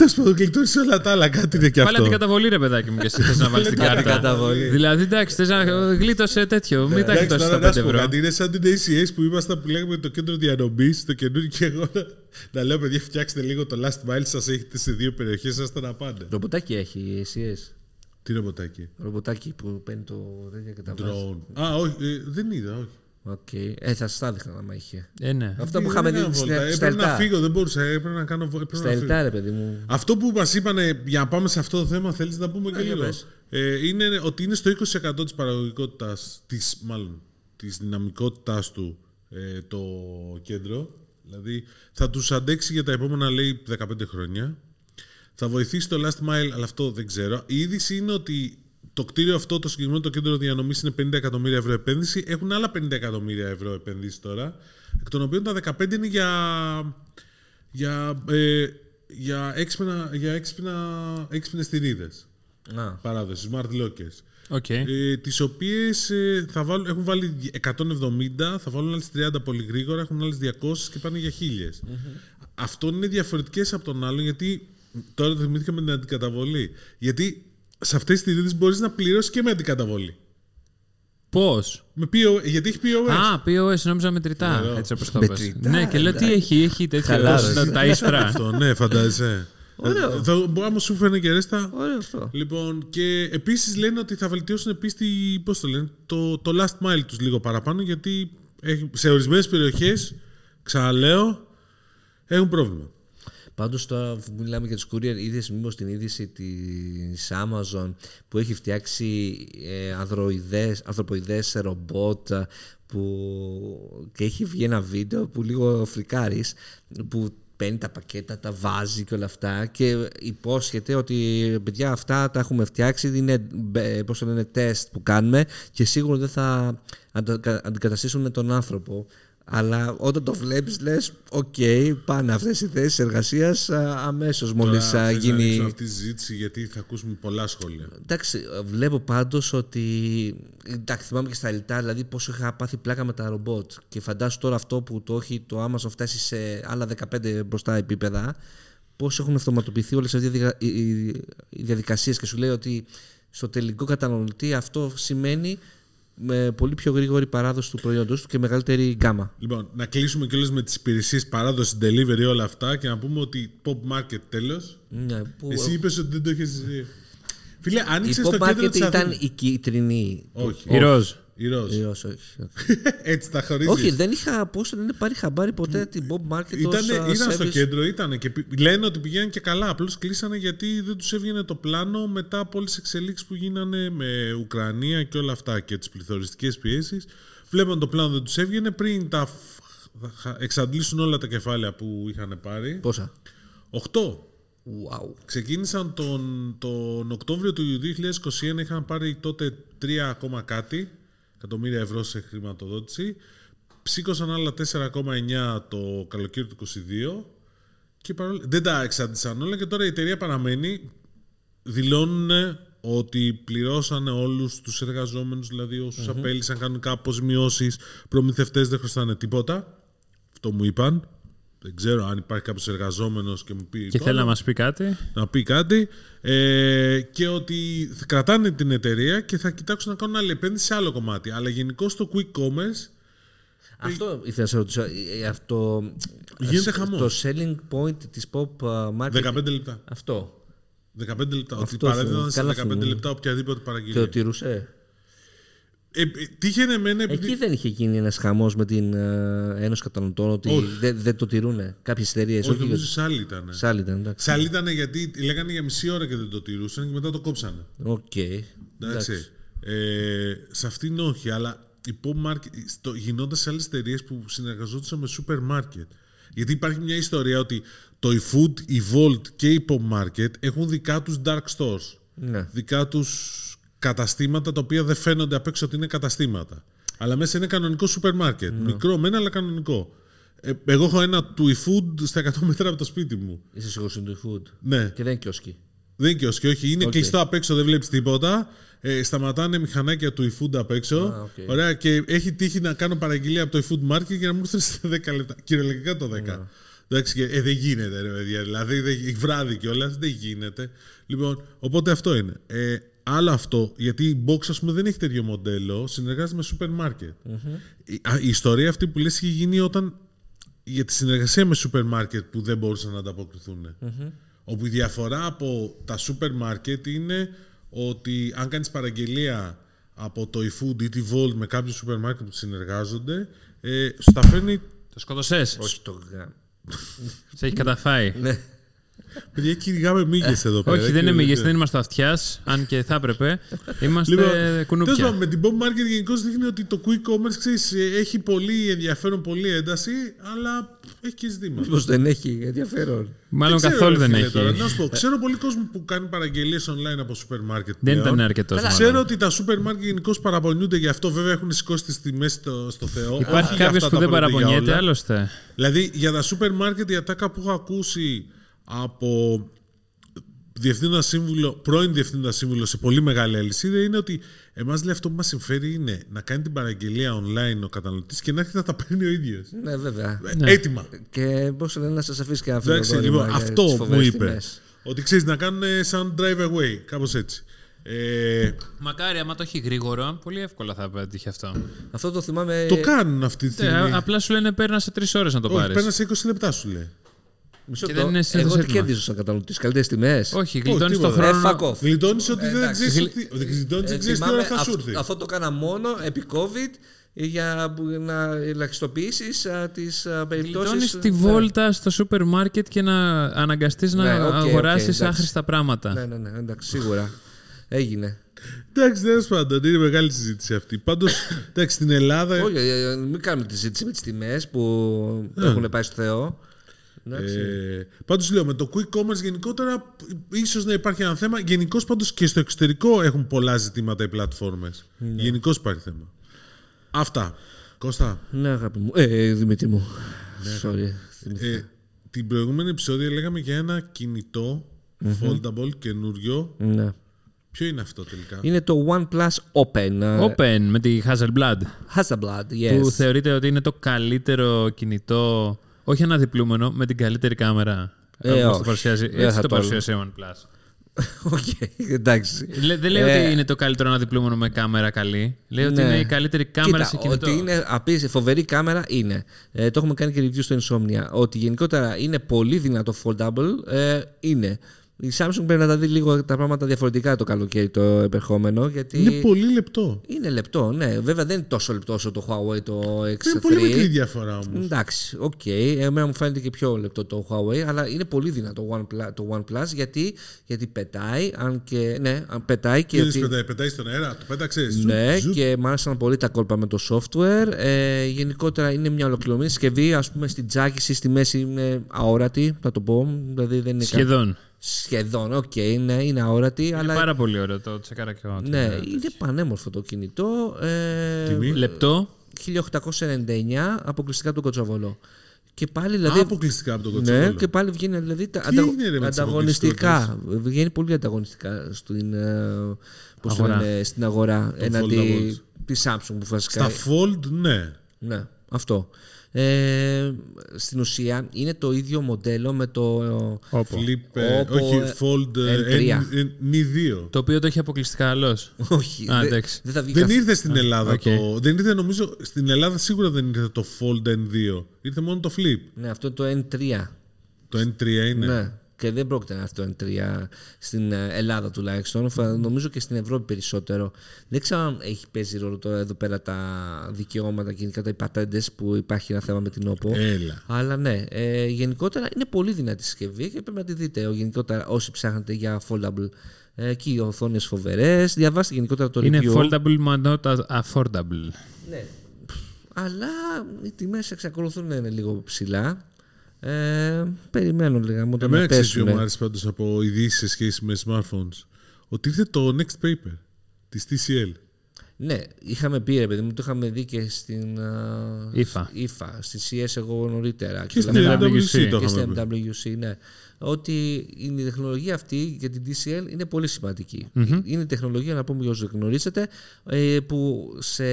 Τέλος πάντων, γλιτώσει όλα τα άλλα. Κάτι είναι και Βάλε αυτό. την καταβολή, ρε παιδάκι μου, και εσύ θες να βάλεις την Βάλε κάρτα. καταβολή. Δηλαδή, εντάξει, θες να γλίτωσε τέτοιο. Μην τα Εντάξει, γλιτώσεις τώρα τα να σου 5 πω ευρώ. κάτι. Είναι σαν την ACS που ήμασταν που λέγαμε το κέντρο διανομή, το καινούργιο και εγώ να- να λέω: Παιδιά, φτιάξτε λίγο το last mile σας. Έχετε σε δύο περιοχές, σας να πάνε. Ρομποτάκι έχει η SES. Τι ρομποτάκι; Ρομποτάκι που παίρνει το τέτοιο και τα βάζει. Drone. Α, όχι, ε, δεν είδα, όχι. ΟΚ. Ε, θα σας τα 'δειχνα άμα είχε. Ε, ναι. Αυτά που Δεν είχαμε έκανα δει βόλτα. στην- στα Έπρεπε να Ελτά. φύγω, δεν μπορούσα. Έπρεπε να κάνω. έπρεπε Στα να φύγω. Ελτά, ρε παιδί μου. Αυτό που μας είπανε για να πάμε σε αυτό το θέμα, θέλεις να πούμε και Ναι, για λίγο. πες. Ε, είναι ότι είναι στο 20% της παραγωγικότητας, της, μάλλον της δυναμικότητάς του ε, το κέντρο. Δηλαδή θα τους αντέξει για τα επόμενα λέει 15 χρόνια. Θα βοηθήσει το last mile, αλλά αυτό δεν ξέρω. Η είδηση είναι ότι το κτίριο αυτό, το συγκεκριμένο το κέντρο διανομής, είναι 50 εκατομμύρια ευρώ επένδυση. Έχουν άλλα 50 εκατομμύρια ευρώ επενδύσει τώρα, εκ των οποίων τα 15 είναι για, για, ε, για, έξυπνα, για έξυπνα, έξυπνες θυρίδες. Α, Παράδοση, smart lockers. ΟΚ. Ε, τις οποίες ε, θα βάλουν, έχουν βάλει 170, θα βάλουν άλλες 30 πολύ γρήγορα, έχουν άλλες 200 και πάνε για 1000. Αυτό είναι διαφορετικές από τον άλλο γιατί τώρα το θυμήθηκα με την αντικαταβολή. Γιατί σε αυτές τις θηρίδες μπορείς να πληρώσεις και με αντικαταβολή. Πώς; Με PO, γιατί έχει POS. Α, POS, νόμιζα μετρητά. Ωραίο. Έτσι όπως το πες. Μετρητά, Ναι, και λέω τι έχει, έχει τέτοια. Χαλάρωση. τα- Τα ίσπρα. Αυτό, ναι, φαντάζεσαι. Ωραίο. Ε, θα- Μπορεί να σου φαίνεται και ρέστα. ωραίο αυτό. Λοιπόν, και επίσης λένε ότι θα βελτιώσουν επίσης πώς το λένε, το, το last mile τους λίγο παραπάνω, γιατί έχει- σε ορισμένες περιοχές, ξαναλέω, έχουν πρόβλημα. Πάντως τώρα που μιλάμε για τους courier, είδες μήπως την είδηση της Amazon που έχει φτιάξει ε, ανδροειδές, ανθρωποειδές ρομπότ ε, που και έχει βγει ένα βίντεο που λίγο φρικάρεις που παίρνει τα πακέτα, τα βάζει και όλα αυτά και υπόσχεται ότι παιδιά αυτά τα έχουμε φτιάξει, είναι ε, πώς το λένε τεστ που κάνουμε και σίγουρα δεν θα αντα- αντικαταστήσουν τον άνθρωπο. Αλλά όταν το βλέπεις λες, ΟΚ, πάνε αυτές οι θέσεις εργασίας α, αμέσως μόλις Τώρα, α, θες να γίνει... ρίξω αυτή τη συζήτηση, γιατί θα ακούσουμε πολλά σχόλια. Εντάξει, βλέπω πάντως ότι. Εντάξει, θυμάμαι και στα ΕΛΤΑ, δηλαδή πόσο είχα πάθει πλάκα με τα ρομπότ. Και φαντάσου τώρα αυτό που το έχει το Amazon φτάσει σε άλλα 15 μπροστά επίπεδα, πόσο έχουν αυτοματοποιηθεί όλες αυτές οι, οι, οι διαδικασίες. Και σου λέει ότι στο τελικό καταναλωτή αυτό σημαίνει με πολύ πιο γρήγορη παράδοση του προϊόντος του και μεγαλύτερη γκάμα. Λοιπόν, να κλείσουμε κιόλας με τις υπηρεσίες παράδοσης, delivery, όλα αυτά και να πούμε ότι pop market τέλος. Ναι, που... Εσύ είπες ότι δεν το έχεις... Φίλε, Η άνοιξε Pop το κέντρο Market της ήταν Αθήνας. η κίτρινη. Όχι. Η ροζ. Η ροζ. Ε, όχι, όχι, όχι. Έτσι τα χωρίζεις. Όχι, δεν είχα πώ δεν είναι πάρει χαμπάρι ποτέ την Bob Market ως, Ήτανε, α, ήταν στο service. κέντρο, ήταν και πη- λένε ότι πηγαίνουν και καλά. Απλώς κλείσανε γιατί δεν τους έβγαινε το πλάνο μετά από όλες τις εξελίξεις που γίνανε με Ουκρανία και όλα αυτά και τις πληθωριστικές πιέσεις. Βλέπαν το πλάνο δεν τους έβγαινε πριν τα φ- χα- εξαντλήσουν όλα τα κεφάλαια που είχαν πάρει. Πόσα; 8. Wow. Ξεκίνησαν τον, τον Οκτώβριο του 2021, είχαν πάρει τότε 3 ακόμα κάτι εκατομμύρια ευρώ σε χρηματοδότηση. Ψήκωσαν άλλα 4,9 το καλοκαίρι του 2022 και παρόλα... δεν τα εξάντησαν όλα και τώρα η εταιρεία παραμένει. Δηλώνουν ότι πληρώσανε όλους τους εργαζόμενους, δηλαδή όσους απέλησαν κανονικά αποζημιώσεις, προμηθευτές δεν χρωστάνε τίποτα. Αυτό μου είπαν. Δεν ξέρω αν υπάρχει κάποιος εργαζόμενος και μου πει Και το θέλει να άλλο μας πει κάτι. να πει κάτι ε, και ότι θα κρατάνε την εταιρεία και θα κοιτάξουν να κάνουν άλλη επένδυση σε άλλο κομμάτι. Αλλά γενικώ στο quick commerce Αυτό ήθελα να σε ρωτήσω. ε, Αυτό, Γίνεται ε, χαμός. Το selling point της Pop, uh, Market. 15 λεπτά. Αυτό. 15 λεπτά. Ότι Αυτό παραδίδαν θυμάμαι. σε Καλά 15 θυμάμαι. λεπτά οποιαδήποτε Και παραγγελία. το τηρούσε. Ε, ε, τύχαινε εμένα επειδή. Εκεί δεν είχε γίνει ένας χαμός με την uh, Ένωση Καταναλωτών ότι Όχι. δεν, δεν το τηρούν κάποιες εταιρείες. Όχι, νομίζω σε άλλη ήταν. Σε άλλη ήταν, εντάξει. Σε άλλη ήταν γιατί λέγανε για μισή ώρα και δεν το τηρούσαν και μετά το κόψανε. ΟΚ. Εντάξει. Ε, σε αυτήν όχι, αλλά η pop market στο, γινόταν σε άλλες εταιρείες που συνεργαζόντουσαν με super market. Γιατί υπάρχει μια ιστορία ότι το eFood, η Volt και η pop market έχουν δικά τους dark stores. Ναι. Δικά τους καταστήματα τα οποία δεν φαίνονται απ' έξω ότι είναι καταστήματα. Αλλά μέσα είναι κανονικό σούπερ μάρκετ. Μικρό μένα, αλλά κανονικό. Ε, εγώ έχω ένα του eFood στα 100 μέτρα από το σπίτι μου. Είσαι σίγουρος είναι το food; Ναι. Και δεν είναι κιόσκι. Δεν είναι και όχι. Είναι ΟΚ. κλειστό απ' έξω, δεν βλέπεις τίποτα. Ε, σταματάνε μηχανάκια του eFood απ' έξω. Α, ΟΚ. Ωραία, και έχει τύχει να κάνω παραγγελία από το eFood Market για να μου έρθει στα 10 λεπτά. Κυριολεκτικά το 10. Εντάξει, και- ε, δεν γίνεται, ρε παιδιά. Δηλαδή, δεν, βράδυ κιόλας δεν γίνεται. Λοιπόν, οπότε αυτό είναι. Ε, άλλο αυτό, γιατί η Box, ας πούμε, δεν έχει τέτοιο μοντέλο, συνεργάζεται με σούπερ μάρκετ. Η, α, η ιστορία αυτή που λες είχε γίνει όταν για τη συνεργασία με σούπερ μάρκετ που δεν μπορούσαν να ανταποκριθούν. Όπου η διαφορά από τα σούπερ μάρκετ είναι ότι αν κάνεις παραγγελία από το eFood ή τη Volt με κάποιο σούπερ μάρκετ που συνεργάζονται, ε, σου τα φέρνει Το σκοτωσές. Όχι το γάμο. Σε έχει καταφάει. Ναι. Παιδιά, κυνηγάμε μύγες εδώ πέρα. Όχι, δεν είναι Και- μύγες, δεν είμαστε αυτιάς, αν και θα έπρεπε. Είμαστε Λοιπόν, τέλος κουνούπια. πάντων, με την Bob Market γενικώ δείχνει ότι το quick commerce ξέρεις, ε, έχει πολύ ενδιαφέρον, πολύ ένταση, αλλά έχει και ζητήματα. Μήπως δεν έχει ενδιαφέρον; Μάλλον ξέρω, καθόλου ρε δεν φίλε, έχει. τώρα. Να σου πω, ξέρω πολύ κόσμο που κάνει παραγγελίες online από σούπερ μάρκετ. Δεν πλέον. ήταν αρκετός. Ξέρω ότι τα σούπερ μάρκετ γενικώ παραπονιούνται γι' αυτό, βέβαια έχουν σηκώσει τις τιμές στο, στο Θεό. Υπάρχει Όχι για κάποιος αυτά που τα δεν προϊόντα για παραπονιέται, όλα. άλλωστε. Δηλαδή για τα σούπερ μάρκετ η ατάκα που έχω ακούσει από διευθύνοντα σύμβουλο, πρώην διευθύνοντα σύμβουλο σε πολύ μεγάλη αλυσίδα είναι ότι εμάς λέει αυτό που μας συμφέρει είναι να κάνει την παραγγελία online ο καταναλωτής και να έρχεται να τα παίρνει ο ίδιος. Ναι, βέβαια. Έτοιμα. Και πώς λένε να σας αφήσει και ένα Εντάξει, φιλοδόρημα λοιπόν, για αυτό τις μου φοβερές είπε. τιμές. Ότι ξέρεις να κάνουν σαν drive away, κάπως έτσι. Ε, Μακάρι, άμα το έχει γρήγορο, πολύ εύκολα θα πέτυχε αυτό. Αυτό το θυμάμαι. το κάνουν αυτή τη στιγμή. Ε, απλά σου λένε παίρνα σε τρεις ώρες να το Όχι, πάρεις. πέρασε σε 20 λεπτά σου λέει. Μισό και λεπτό. δεν είναι συνήθως Εγώ τι έτοιμα. κερδίζω σαν καταναλωτή, καλύτερες τιμές. Όχι, γλιτώνεις το τίποτα. Ε, χρόνο. fuck off. Γλιτώνεις ότι δεν εντάξει. ξέρεις Γλι- ότι. Γλιτώνεις Ε, δεν ξέρεις τι ώρα θυμάμαι, θα σου αυ- έρθει. αυτό το έκανα μόνο επί COVID για που- να ελαχιστοποιήσεις τις περιπτώσεις. Γλιτώνεις τη βόλτα στο σούπερ μάρκετ και να αναγκαστείς να Ναι, οκ, οκ, αγοράσεις εντάξει. άχρηστα πράγματα. Ναι, ναι, ναι, εντάξει, σίγουρα. Έγινε. Εντάξει, τέλος πάντων, είναι μεγάλη συζήτηση αυτή. Πάντως, εντάξει, στην Ελλάδα. Όχι, ε, ε, μην κάνουμε τη συζήτηση με τις τιμές που Ναι. έχουν πάει στο Θεό. Εντάξει. Ε, πάντως λέω με το quick commerce γενικότερα, ίσως να υπάρχει ένα θέμα. Γενικώς πάντως και στο εξωτερικό έχουν πολλά ζητήματα οι πλατφόρμες. Ναι. Γενικώς υπάρχει θέμα. Αυτά. Κώστα, Ναι, αγάπη μου. Ε, Δημήτρη μου. Sorry. θυμήθηκα. ε, την προηγούμενη επεισόδια λέγαμε για ένα κινητό foldable καινούριο. Ναι. Ποιο είναι αυτό τελικά; Είναι το OnePlus Open. ε, Open με τη Hasselblad. Hasselblad, yes. Που θεωρείται ότι είναι το καλύτερο κινητό, όχι αναδιπλούμενο, με την καλύτερη κάμερα. Ε, όπως όχι. το παρουσιάζει. Δεν Έτσι θα το το παρουσιάζει ο OnePlus. ΟΚ, εντάξει. Λέ- Δεν λέει Ε, ότι είναι το καλύτερο αναδιπλούμενο με κάμερα καλή. Λέει ότι Ναι. είναι η καλύτερη κάμερα Κοίτα, σε κινητό. Ότι είναι απίστευτη, φοβερή κάμερα είναι. Ε, το έχουμε κάνει και review στο Insomnia. Ότι γενικότερα είναι πολύ δυνατό foldable. Ε, είναι. Η Samsung πρέπει να τα δει λίγο τα πράγματα διαφορετικά το καλοκαίρι το επερχόμενο. Γιατί Είναι πολύ λεπτό. είναι λεπτό, ναι. Βέβαια δεν είναι τόσο λεπτό όσο το Huawei το X3. Είναι πολύ μικρή διαφορά όμως. Εντάξει, ΟΚ. Εμένα μου φαίνεται και πιο λεπτό το Huawei, αλλά είναι πολύ δυνατό το OnePlus, το OnePlus γιατί, γιατί πετάει, αν και, ναι, αν πετάει και Και ότι, πετάει, πετάει στον αέρα, το πέταξε. ναι, και μ' άρεσαν πολύ τα κόλπα με το software. Ε, γενικότερα είναι μια ολοκληρωμένη συσκευή. Α πούμε στην τσάκιση στη μέση είναι αόρατη, θα το πω. Δηλαδή δεν είναι κα- Σχεδόν. Σχεδόν, ΟΚ, ναι, είναι αόρατη. Είναι αλλά πάρα πολύ ωραίο το τσέκαρα και εγώ. ναι, είναι πανέμορφο το κινητό. Ε, Τιμή; Λεπτό. 1899 αποκλειστικά από τον Κοτσοβολό. Και πάλι Α, δηλαδή. αποκλειστικά από τον Ναι, Κοτσόβολο. και πάλι βγαίνει δηλαδή τα Τι αντα- έγινε, ρε, με τις ανταγωνιστικά. Βγαίνει πολύ ανταγωνιστικά στην, ε, πώς το Αγορά. λένε, στην αγορά έναντι foldables. της Samsung που βασικά. Στα fold, ναι. Ναι, αυτό. Ε, στην ουσία είναι το ίδιο μοντέλο με το.Όπο. Flip, ε, Όπου, όχι, ε, fold ε, N3. N- N- N2. Το οποίο το έχει αποκλειστικά άλλο. Όχι, Α, δεν- εντάξει. δεν θα βγει Δεν καθ- ήρθε στην Ελλάδα οκ. το. Δεν ήρθε, νομίζω, στην Ελλάδα σίγουρα δεν ήρθε το Fold N2. Ήρθε μόνο το Flip. Ναι, αυτό είναι το N3. Το N3 είναι. Ναι. Και δεν πρόκειται να έρθει το N3 στην ε, Ελλάδα τουλάχιστον. Φα- Νομίζω και στην Ευρώπη περισσότερο. Δεν ξέρω αν έχει παίζει ρόλο τώρα εδώ πέρα τα δικαιώματα και γενικά τα πατέντε που υπάρχει ένα θέμα με την OPPO. Έλα. Αλλά ναι, ε, γενικότερα είναι πολύ δυνατή συσκευή και πρέπει να τη δείτε. Ο, γενικότερα, όσοι ψάχνετε για foldable. Ε, εκεί οι οθόνες φοβερές. Διαβάστε γενικότερα το Είναι review. foldable, but not affordable. Ναι. Αλλά οι τιμές εξακολουθούν να είναι λίγο ψηλά. Ε, περιμένω λίγα μου Εμένα να ξέρεις ποιο πέσουν. μου άρεσε πάντως από ειδήσεις σε σχέση με smartphones. Ότι ήρθε το Next Paper της TCL. Ναι, είχαμε πει ρε παιδί μου, το είχαμε δει και στην α, IFA. IFA, στη CS εγώ νωρίτερα. Και στην λέγαμε- MWC το και στην είχαμε πει. MWC, ναι. Ότι η τεχνολογία αυτή για την DCL είναι πολύ σημαντική. Είναι η τεχνολογία, να πούμε για όσους δεν γνωρίζετε, ε, που σε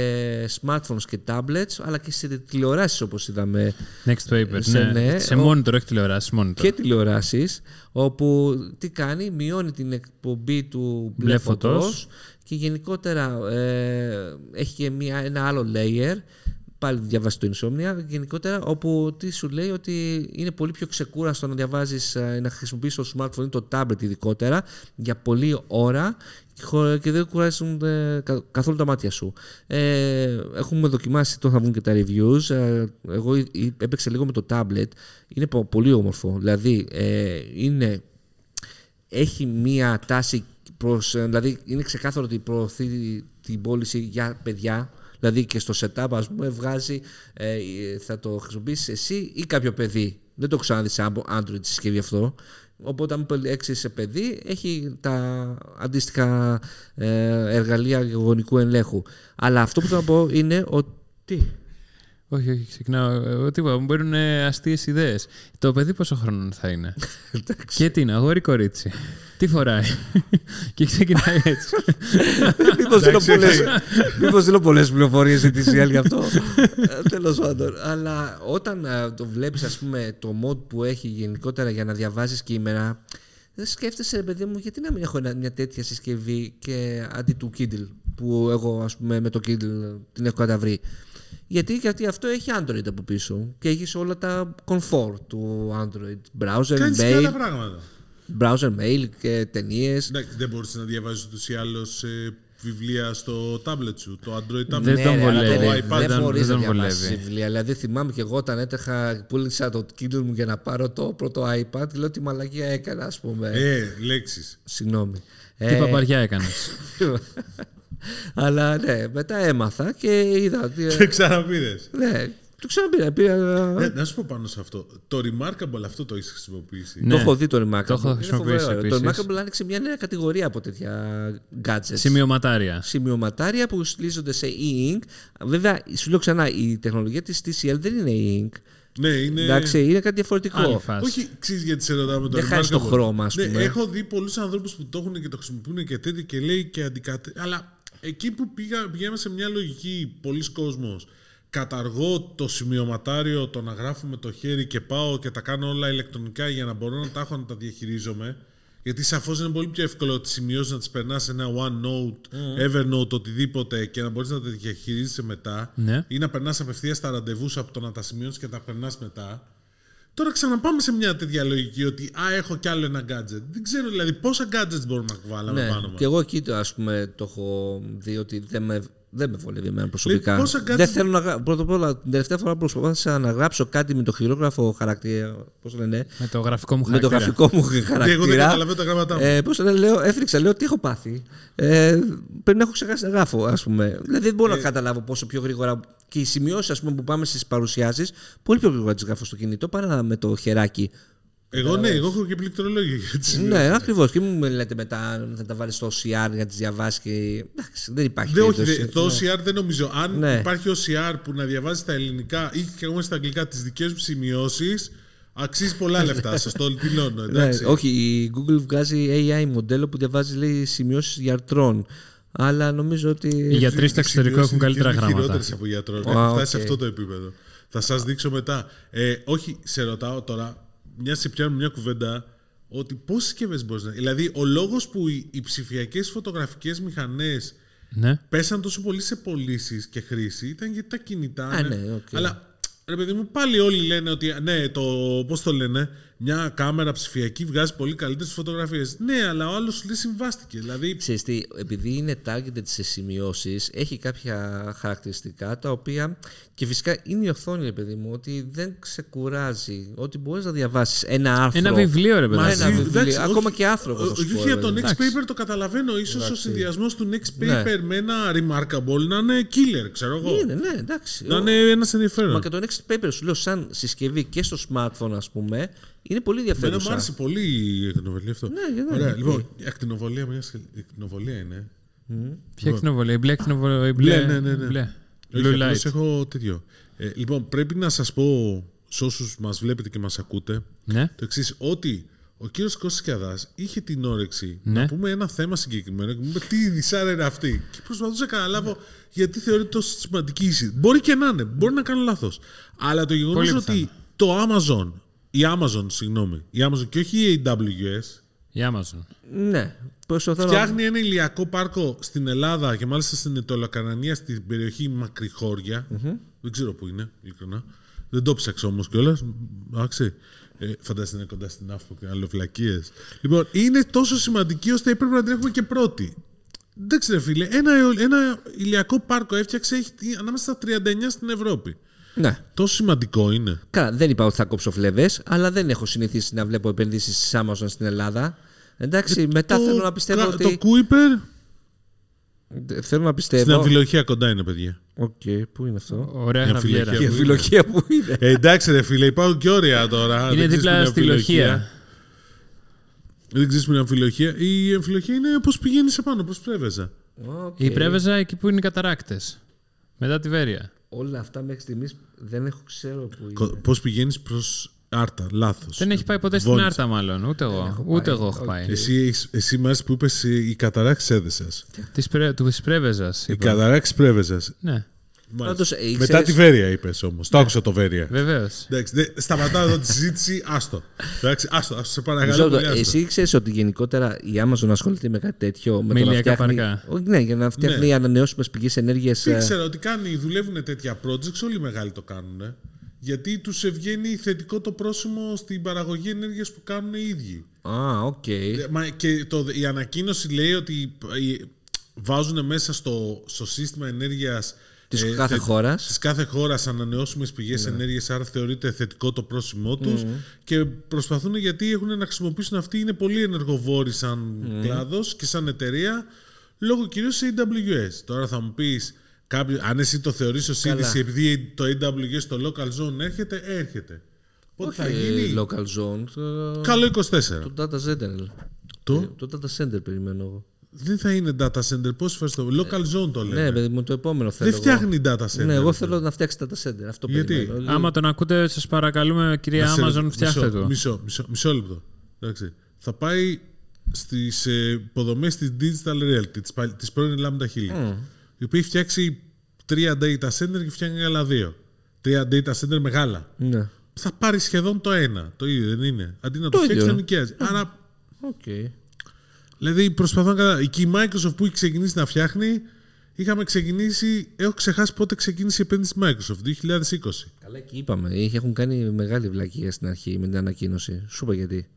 smartphones και tablets, αλλά και σε τηλεοράσεις όπως είδαμε Next paper. Σε- ναι. ναι, Σε ο- monitor, όχι τηλεοράσεις. Monitor. και τηλεοράσεις, όπου τι κάνει, μειώνει την εκπομπή του μπλε Μπλε φωτός φωτός. και γενικότερα ε, έχει και μια, ένα άλλο layer, πάλι διαβάσει το Insomnia, γενικότερα όπου τι σου λέει ότι είναι πολύ πιο ξεκούραστο να διαβάζεις, ε, να χρησιμοποιήσεις το smartphone ή το tablet ειδικότερα για πολλή ώρα χω- και δεν κουράζουν ε, κα- καθόλου τα μάτια σου. Ε, έχουμε δοκιμάσει, τώρα θα βγουν και τα reviews. Ε, εγώ ε, ε, έπαιξα λίγο με το tablet. Είναι πο- πολύ όμορφο. Δηλαδή, ε, είναι, έχει μία τάση προς, ε, δηλαδή είναι ξεκάθαρο ότι προωθεί την πώληση για παιδιά. Δηλαδή και στο setup, ας πούμε, βγάζει, ε, θα το χρησιμοποιήσεις εσύ ή κάποιο παιδί. Δεν το έχω ξαναδείς σε Android συσκευή αυτό. Οπότε, αν επιλέξει σε παιδί, έχει τα αντίστοιχα ε, εργαλεία γονικού ελέγχου. Αλλά αυτό που θέλω να πω είναι ότι. Όχι, όχι, ξεκινάω. Εγώ τίποτα. Μου μπαίνουν αστείες ιδέες. Το παιδί πόσο χρόνο θα είναι; και τι είναι, αγόρι κορίτσι; Τι φοράει; και ξεκινάει έτσι. Μήπως δίνω πολλές, μήπως δίνω πολλές πληροφορίες για τη CL γι' αυτό. Ε, Τέλος πάντων. Αλλά όταν ε, το βλέπεις ας πούμε το mod που έχει γενικότερα για να διαβάζεις κείμενα δεν σκέφτεσαι ρε παιδί μου γιατί να μην έχω ένα- μια τέτοια συσκευή και αντί του Kindle που εγώ ας πούμε με το Kindle την έχω καταβρει. Γιατί, γιατί αυτό έχει Android από πίσω και έχεις όλα τα comfort του Android. Browser, Κάνεις και mail, άλλα πράγματα. browser, mail και ταινίες. Εντάξει, δεν μπορείς να διαβάζεις ούτως ή άλλως ε, βιβλία στο tablet σου, το Android tablet. Δεν Ναι, τον ρε, αλλά βολεύει. το Δεν, iPad δεν δεν- μπορείς δεν να τον διαβάσεις βολεύει. βιβλία. Δηλαδή θυμάμαι και εγώ όταν έτρεχα, πούλησα το Kindle μου για να πάρω το πρώτο iPad, λέω τι μαλακία έκανα, ας πούμε. Ε, λέξεις. Συγγνώμη. Τι Ε, παπαριά έκανες. αλλά ναι, μετά έμαθα και είδα ότι... Και ξαναπήρες. ναι, το ξαναπήρα. Πήρα, Ε, να σου πω πάνω σε αυτό. Το Remarkable αυτό το έχεις χρησιμοποιήσει. Ναι. Το έχω δει το Remarkable. Το έχω Είναι χρησιμοποιήσει φοβερό. Το επίσης. Remarkable άνοιξε μια νέα κατηγορία από τέτοια gadgets. Σημειωματάρια. Σημειωματάρια που στηρίζονται σε e-ink. Βέβαια, σου λέω ξανά, η τεχνολογία της TCL δεν είναι e-ink. Ναι, είναι. Εντάξει, είναι κάτι διαφορετικό. Άλλη φάση. Όχι, ξέρεις γιατί σε ρωτάω με το Δεν χάνεις το Remarkable. χρώμα, ας Ναι, πούμε. έχω δει πολλούς ανθρώπους που το έχουν και το χρησιμοποιούν και τέτοια και λέει και αντικατε... Αλλά εκεί που πήγα, πηγαίναμε σε μια λογική πολλοί κόσμος. Καταργώ το σημειωματάριο, το να γράφω με το χέρι και πάω και τα κάνω όλα ηλεκτρονικά για να μπορώ να τα έχω να τα διαχειρίζομαι. Γιατί σαφώς είναι πολύ πιο εύκολο τι σημειώσεις να τις περνάς σε ένα OneNote, Evernote, οτιδήποτε και να μπορείς να τα διαχειρίζεσαι μετά. Ναι. Ή να περνάς απευθείας τα ραντεβού σου από το να τα σημειώσει και τα περνάς μετά. Τώρα ξαναπάμε σε μια τέτοια λογική ότι α, έχω κι άλλο ένα gadget. Δεν ξέρω δηλαδή πόσα gadgets μπορούμε να βάλουμε Ναι, πάνω μας. και εγώ εκεί το, ας πούμε, το έχω δει ότι δεν με, δεν με βολεύει εμένα προσωπικά. πόσα gadgets- Δεν θέλω να γράψω. Πρώτα απ' όλα, την τελευταία φορά που προσπάθησα να γράψω κάτι με το χειρόγραφο χαρακτήρα. Πώς λένε, Με το γραφικό μου με το χαρακτήρα. γραφικό μου Και χαρακτήρα. εγώ δεν καταλαβαίνω τα γράμματά μου. Ε, πώς το λένε, λέω, έφτιαξα, λέω τι έχω πάθει. Ε, πρέπει να έχω ξεχάσει να γράφω, ας πούμε. Δηλαδή δεν μπορώ Ε. να καταλάβω πόσο πιο γρήγορα. Και οι σημειώσεις που πάμε στις παρουσιάσεις, πολύ πιο γρήγορα τις γράφω στο κινητό παρά με το χεράκι. Εγώ ναι, εγώ έχω και πληκτρολόγιο για τις Ναι, ακριβώς. Και μου λέτε μετά αν θα τα βάλεις στο OCR για να τις διαβάσεις και. Εντάξει, δεν υπάρχει. Δεν, όχι, περίπτωση. δε- το OCR δεν νομίζω. Αν Ναι. υπάρχει OCR που να διαβάζει τα ελληνικά ή και εγώ στα αγγλικά τις δικές μου σημειώσεις, αξίζει πολλά λεφτά. Σας το δηλώνω. Ναι, Εντάξει. όχι, η Google βγάζει AI μοντέλο που διαβάζει λέει σημειώσεις γιατρών. Αλλά νομίζω ότι. Οι γιατροί στο Οι εξωτερικό σημειώσεις έχουν καλύτερα είναι γράμματα. χειρότερες από γιατρό. Α, Έχουν φτάσει σε ΟΚ. αυτό το επίπεδο. Θα σας δείξω μετά. Ε, όχι, σε ρωτάω τώρα, μια σε πιάνουμε μια κουβέντα, ότι πόσες συσκευές μπορείς να. Δηλαδή, ο λόγος που οι, οι ψηφιακές φωτογραφικές μηχανές Ναι. πέσαν τόσο πολύ σε πωλήσεις και χρήση ήταν γιατί τα κινητά. Α, ναι, ΟΚ. Αλλά ρε παιδί μου, πάλι όλοι λένε ότι ναι, το. Πώς το λένε, μια κάμερα ψηφιακή βγάζει πολύ καλύτερες φωτογραφίες. Ναι, αλλά ο άλλος σου λέει συμβιβάστηκε. Δηλαδή, Ξέρεις τι, επειδή είναι targeted σε σημειώσεις, έχει κάποια χαρακτηριστικά τα οποία και φυσικά είναι η οθόνη, ρε παιδί μου, ότι δεν ξεκουράζει, ότι μπορείς να διαβάσεις ένα άρθρο. Ένα βιβλίο, ρε παιδί. Μα μου. ένα Μαζί, βιβλίο, εντάξει, ακόμα όχι- και άνθρωπος, θα σου όχι πω, για ρε το παιδί next μου. paper το καταλαβαίνω. Ίσως ο Εντάξει. συνδυασμός του next Ναι. paper με ένα remarkable να είναι killer, ξέρω εγώ. Είναι, ναι, εντάξει. Να είναι ένας ενδιαφέρον. Μα και το Next Paper σου λέω σαν συσκευή και στο smartphone ας πούμε είναι πολύ Εμένα μου ενδιαφέρουσα. άρεσε πολύ η ακτινοβολία αυτό. Ναι, γιατί δεν Ωραία, είναι. λοιπόν, η ακτινοβολία, μια σχε- η ακτινοβολία είναι Ποια ακτινοβολία, η μπλε ακτινοβολία. η Μπλε, Μπλε, ναι, ναι, ναι. μπλε. Όχι, Blue απλώς light. έχω τέτοιο. Ε, λοιπόν, πρέπει να σας πω σε όσους μας βλέπετε και μας ακούτε Ναι. το εξής ότι ο κύριος Κώστας Κιαδάς είχε την όρεξη Ναι. να πούμε ένα θέμα συγκεκριμένο και μου είπε τι δυσάρα είναι αυτή. Και προσπαθούσα να καταλάβω γιατί θεωρείται τόσο σημαντική η συζήτηση. Μπορεί και να είναι, μπορεί να κάνω λάθος. Αλλά το γεγονός Πολύ ότι πιθανό. το Amazon, η Amazon, συγγνώμη, η Amazon και όχι η AWS, Η Amazon. Ναι. Προσπαθώ να- φτιάχνει ένα ηλιακό πάρκο στην Ελλάδα και μάλιστα στην Ετωλοκαρανία, στην περιοχή Μακρυχώρια. Δεν ξέρω πού είναι, ειλικρινά. Δεν το ψάξα όμως κιόλας. Εντάξει. Ε, φαντάζεστε να είναι κοντά στην άφο και αλληλοφυλακίε. Λοιπόν, είναι τόσο σημαντική ώστε έπρεπε να την έχουμε και πρώτη. Δεν ξέρω, φίλε. Ένα, αιω- ένα ηλιακό πάρκο έφτιαξε έχει, ανάμεσα στα 39 στην Ευρώπη. Ναι. Τόσο σημαντικό είναι. Καλά, δεν είπα ότι θα κόψω φλεβές, αλλά δεν έχω συνηθίσει να βλέπω επενδύσεις τη Amazon στην Ελλάδα. Εντάξει, μετά Ε, Το- θέλω να πιστεύω κα- ότι. Το Kuiper Θέλω να στην πιστεύω. αμφιλοχία κοντά είναι, παιδιά. Οκ, πού είναι αυτό; Ωραία Η γραβιέρα. αμφιλοχία. Η φιλοχία που είναι. Ε, εντάξει, ρε φίλε, υπάρχουν και όρια τώρα. Είναι Δεν ξέρεις δίπλα την στη αμφιλοχία. λοχεία. Δεν ξέρεις την αμφιλοχία. Η αμφιλοχία είναι πώς πηγαίνεις επάνω, προ πρέβεζα. Οκ. Η πρέβεζα εκεί που είναι οι καταράκτες. Μετά τη Βέρεια. Όλα αυτά μέχρι στιγμής δεν έχω ξέρω που είναι. Πώς πηγαίνεις προς Άρτα, λάθος. Δεν έχει πάει ποτέ στην Άρτα, μάλλον. Ούτε εγώ. Ούτε εγώ έχω πάει. Εσύ, έχεις- εσύ μ' άρεσε που είπες η καταράκτη έδεσα. Της πρέ- Του πρέβεζα. Η καταράκτη πρέβεζα. Ναι, Πάντως, ε, Μετά ξέρεις- τη Βέρεια είπες όμως. Το άκουσα το Βέρεια. βεβαίως. Εντάξει, δεν- σταματάω εδώ τη συζήτηση. Άστο. Εντάξει, άστο, άστο, σε Μισό παρακαλώ. λεπτό. πολύ, άστο. Εσύ ξέρεις ότι γενικότερα η Amazon ασχολείται με κάτι τέτοιο. Με, Με το να ηλιακά φτιάχνει. παρκά. Όχι, ναι, για να φτιάχνει Ναι. ανανεώσιμες πηγές ενέργειας. Ήξερα ότι κάνει, δουλεύουν τέτοια projects, όλοι οι μεγάλοι το κάνουν. Γιατί τους ευγαίνει θετικό το πρόσημο στην παραγωγή ενέργειας που κάνουν οι ίδιοι. Α, οκ. Ε, Μα και το, η ανακοίνωση λέει ότι ε, βάζουν μέσα στο, στο σύστημα ενέργειας Της ε, κάθε χώρας. της κάθε χώρας ανανεώσιμες πηγές ενέργειας, άρα θεωρείται θετικό το πρόσημό τους και προσπαθούν γιατί έχουν να χρησιμοποιήσουν αυτοί, είναι πολύ ενεργοβόροι σαν κλάδος και σαν εταιρεία, λόγω κυρίως σε AWS. Τώρα θα μου πεις, κάποιο, αν εσύ το θεωρείς ως Καλά. είδηση επειδή το AWS στο local zone έρχεται, έρχεται. Πότε θα Όχι, γίνει; ε, local zone. Το, Καλό 24. το data center. Το; Ε, Το data center περιμένω εγώ. Δεν θα είναι data center. Πώ φορές το. Local zone το λέμε. Ναι, παιδί μου, το επόμενο θέλω. Δεν εγώ. φτιάχνει data center. Ναι, εγώ θέλω να φτιάξει data center. Αυτό Γιατί; περιμένω. Άμα τον ακούτε, σας παρακαλούμε, κυρία Να σε- Amazon, φτιάχτε μισό, το. Μισό, μισό, μισό λεπτό. Εντάξει. Θα πάει στις ε, υποδομές της Digital Realty, της της πρώην Lambda Hill. Η οποία έχει φτιάξει τρία data center και φτιάχνει άλλα δύο. Τρία data center μεγάλα. Ναι. Θα πάρει σχεδόν το ένα. Το ίδιο δεν είναι; Αντί να το, Το φτιάξεις, ίδιο. θα νοικιάζεις. Άρα, Οκ. Δηλαδή προσπαθώ να καταλάβω. Και η Microsoft που έχει ξεκινήσει να φτιάχνει, είχαμε ξεκινήσει. Έχω ξεχάσει πότε ξεκίνησε η επένδυση της Microsoft, 2020. Καλά, εκεί είπαμε. Έχουν κάνει μεγάλη βλακεία στην αρχή με την ανακοίνωση. Σου είπα γιατί.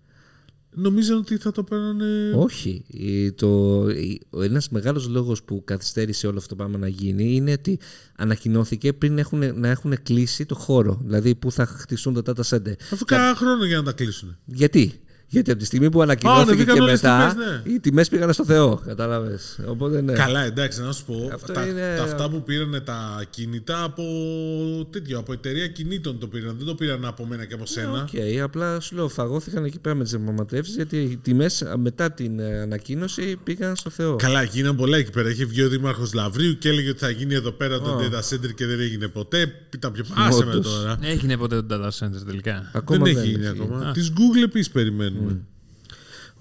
Νομίζω ότι θα το παίρνανε. Όχι. Η- Το, η- ο ένας μεγάλος λόγος που καθυστέρησε όλο αυτό το πράγμα να γίνει είναι ότι ανακοινώθηκε πριν έχουν, να έχουν κλείσει το χώρο. Δηλαδή που θα χτιστούν τα data center. Αφού κάνα χρόνο για να τα κλείσουν. Γιατί; Γιατί από τη στιγμή που ανακοινώθηκε ανεβήκαν και όλες οι μετά, τιμές, ναι. οι τιμές πήγαν στο Θεό. Κατάλαβες. Οπότε ναι. Καλά, εντάξει, να σου πω. Αυτό Τα, είναι- τα αυτά που πήραν τα κινητά από τέτοιο, από εταιρεία ακινήτων το πήραν. Δεν το πήραν από μένα και από σένα. Οκ, απλά σου λέω, φαγώθηκαν εκεί πέρα με τις διαπραγματεύσεις γιατί οι τιμές μετά την ε, ανακοίνωση πήγαν στο Θεό. Καλά, γίνανε πολλά εκεί πέρα. Είχε βγει ο Δήμαρχος Λαβρίου και έλεγε ότι θα γίνει εδώ πέρα το data center και δεν έγινε ποτέ. Ήταν πιο. Άσε με Όντως. τώρα. Έγινε ποτέ το data center τελικά. Ακόμα δεν δεν έχει γίνει έχει. ακόμα. Τη Google επίσης περιμένουμε.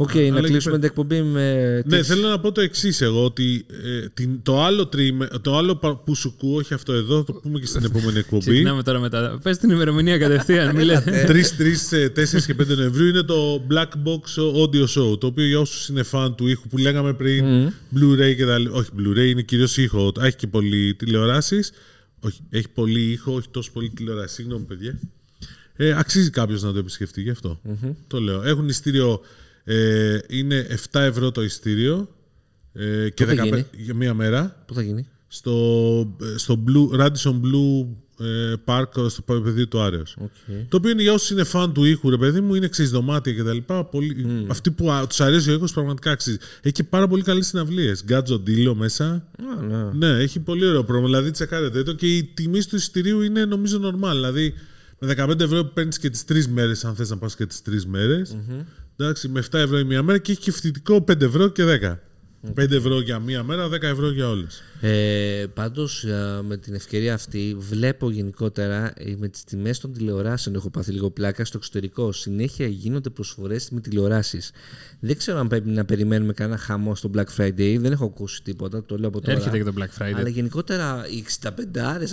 Οκ, να αλλά κλείσουμε εκεί την εκπομπή με. Ναι, τις- θέλω να πω το εξής εγώ, ότι ε, την, το άλλο τρίμε, το άλλο πα- ΠουΣουΚου, όχι αυτό εδώ, θα το πούμε και στην επόμενη εκπομπή. Ξεκινάμε τώρα μετά. Πες την ημερομηνία κατευθείαν. μη λες. 3, 3, 4 και 5 Νοεμβρίου είναι το Black Box Audio Show. Το οποίο για όσους είναι φαν του ήχου που λέγαμε πριν, Blu-ray και τα λοιπά. Όχι, Blu-ray είναι κυρίως ήχο. Έχει και πολλοί τηλεοράσεις. Όχι, έχει πολύ ήχο, όχι τόσο πολύ τηλεοράση. Συγγνώμη, παιδιά. Ε, αξίζει κάποιος να το επισκεφτεί γι' αυτό. Το λέω. Έχουν ειστήριο. Ε, είναι 7 ευρώ το ειστήριο. Ε, και Πού θα 15 γίνει; για μία μέρα. Πού θα γίνει; Στο, στο Blue, Radisson Blue ε, Park στο πεδίο του Άρεος. Okay. Το οποίο είναι για όσους είναι φαν του ήχου, ρε παιδί μου, είναι εξή δωμάτια κτλ. Πολύ... Αυτοί που τους αρέσει ο ήχος πραγματικά αξίζει. Έχει και πάρα πολύ καλές συναυλίες. Γκάτζο Ντίλο μέσα. Α, ναι. Ναι, έχει πολύ ωραίο πρόγραμμα. Δηλαδή, τσεκάρετε το και η τιμή του εισιτηρίου είναι νομίζω normal. Δηλαδή, με 15 ευρώ παίρνεις και τις τρεις μέρες, αν θες να πας και τις τρεις μέρες. Εντάξει, με 7 ευρώ η μία μέρα και έχει και φοιτητικό 5 ευρώ και 10. 5 ευρώ για μία μέρα, 10 ευρώ για όλες. Ε, πάντως ε, με την ευκαιρία αυτή βλέπω γενικότερα ε, με τις τιμές των τηλεοράσεων έχω πάθει λίγο πλάκα στο εξωτερικό συνέχεια γίνονται προσφορές με τηλεοράσεις δεν ξέρω αν πρέπει να περιμένουμε κανένα χαμό στο Black Friday δεν έχω ακούσει τίποτα το λέω από τώρα Έρχεται και το Black Friday. αλλά γενικότερα οι 65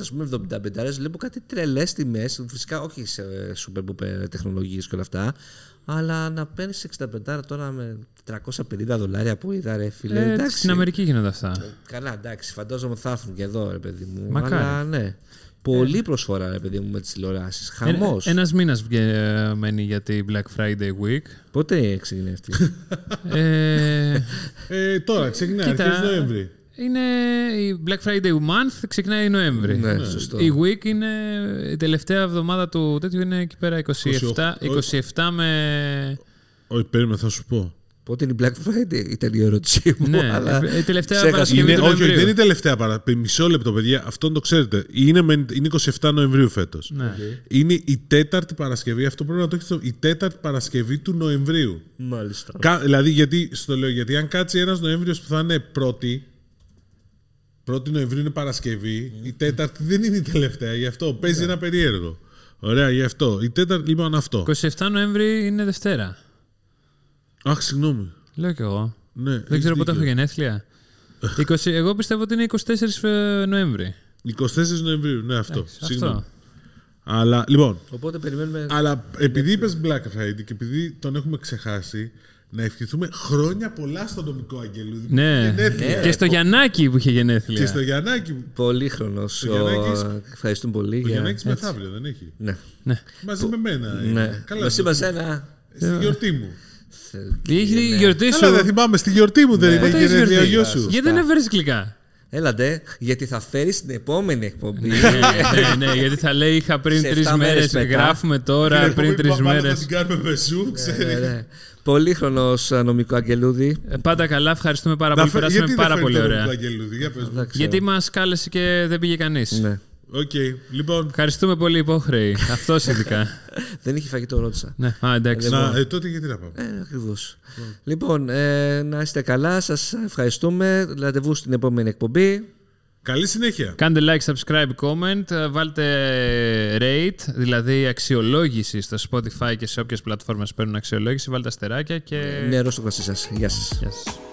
ας πούμε 75 βλέπω κάτι τρελές τιμές φυσικά όχι σε super duper τεχνολογίες και όλα αυτά αλλά να παίρνεις 65 τώρα με 350 δολάρια που είδα, ρε φίλε. Ε, εντάξει. στην Αμερική γίνονται αυτά. Καλά, εντάξει, φαντάζομαι θα έρθουν και εδώ, ρε παιδί μου. Μακάρι. Αλλά ναι. Πολύ προσφορά, ρε παιδί μου, με τις τηλεοράσεις. Χαμός. Ένας μήνας μένει για τη Black Friday Week. Πότε ξεκινάει αυτή; ε, Ε, τώρα ξεκινάει, Κοίτα. αρχές Νοέμβρη. Είναι η Black Friday Month, ξεκινάει Νοέμβρη. ναι, σωστό. Η Week είναι η τελευταία εβδομάδα του τέτοιου είναι εκεί πέρα 27, 27 με. Όχι, περίμενα, θα σου πω. Πότε είναι η Black Friday, ήταν η ερώτησή μου. ναι, αλλά η τελευταία ξέχασα. Παρασκευή Είναι, του όχι, όχι, Νοεμβρίου. δεν είναι η τελευταία παρά. Μισό λεπτό, παιδιά. Αυτό το ξέρετε. Είναι, με- είναι 27 Νοεμβρίου φέτος. Ναι. Είναι η τέταρτη Παρασκευή. Αυτό πρέπει να το έχετε. Η τέταρτη Παρασκευή του Νοεμβρίου. Μάλιστα. Κα, δηλαδή, γιατί, στο λέω, γιατί αν κάτσει ένας Νοέμβριος που θα είναι πρώτη, πρώτη Νοεμβρίου είναι Παρασκευή, η τέταρτη δεν είναι η τελευταία. Γι' αυτό παίζει ένα περίεργο. Ωραία, γι' αυτό. Η τέταρτη, λοιπόν, αυτό. 27 Νοέμβρη είναι Δευτέρα. Αχ, συγγνώμη. Λέω κι εγώ. Ναι, Δεν έχεις ξέρω πότε έχω δίκιο. γενέθλια. 20, εγώ πιστεύω ότι είναι 24 Νοέμβρη. 24 Νοεμβρίου, ναι, αυτό. Συγγνώμη. Αυτό. Αλλά, λοιπόν, Οπότε περιμένουμε. αλλά επειδή είπες Black Friday και επειδή τον έχουμε ξεχάσει, να ευχηθούμε χρόνια πολλά στον νομικό Αγγελούδη. Ναι. Γενέθλια. Και στο Γιαννάκι που είχε γενέθλια. Και στο Γιαννάκη. που- Πολύχρονος. Γιαννάκης- Ευχαριστούμε πολύ. Ο για- Γιαννάκης μεθαύριο δεν έχει; Ναι. Ναι. Μαζί με μένα. είναι. ναι. Καλά. Μας το- είπα σένα. Στη γιορτή μου. Είχε η γιορτή σου. Καλά, δεν θυμάμαι. Στη γιορτή μου δεν Ναι. ήταν Πότε έχεις γενέθλια ο γιορτή; γιος σου. Γιατί δεν έφερε γλυκά; Έλατε, γιατί θα φέρεις την επόμενη εκπομπή. ναι, ναι, ναι, γιατί θα λέει είχα πριν Σε τρεις εφτά μέρες μέρες. μετά. Γράφουμε τώρα Την πριν τρεις επόμενη παπάλα μέρες. Θα την κάνουμε με σου, ξέρεις. Ναι, ναι. Πολύχρονο νομικό αγγελούδι. Πάντα καλά, ευχαριστούμε πάρα Να πολύ. φε- Περάσαμε γιατί δεν πάρα φέρνει πολύ το ωραία. νομικό Αγγελούδη, για πες μου. Δεν ξέρω. Γιατί μας κάλεσε και δεν πήγε κανείς. Ναι. Οκ, λοιπόν. Ευχαριστούμε πολύ, υπόχρεοι. Αυτός ειδικά. Δεν είχε φαγητό, ρώτησα. ναι, α, εντάξει. Να, ε, τότε γιατί να πάμε; Ε, ακριβώς. Λοιπόν, ε, να είστε καλά. Σας ευχαριστούμε. Ραντεβού στην επόμενη εκπομπή. Καλή συνέχεια. Κάντε like, subscribe, comment, ε, βάλτε rate, δηλαδή αξιολόγηση στο Spotify και σε όποιες πλατφόρμες παίρνουν αξιολόγηση, βάλτε αστεράκια και... Νερό στο κρασί σας. Γεια σας. Γεια σας.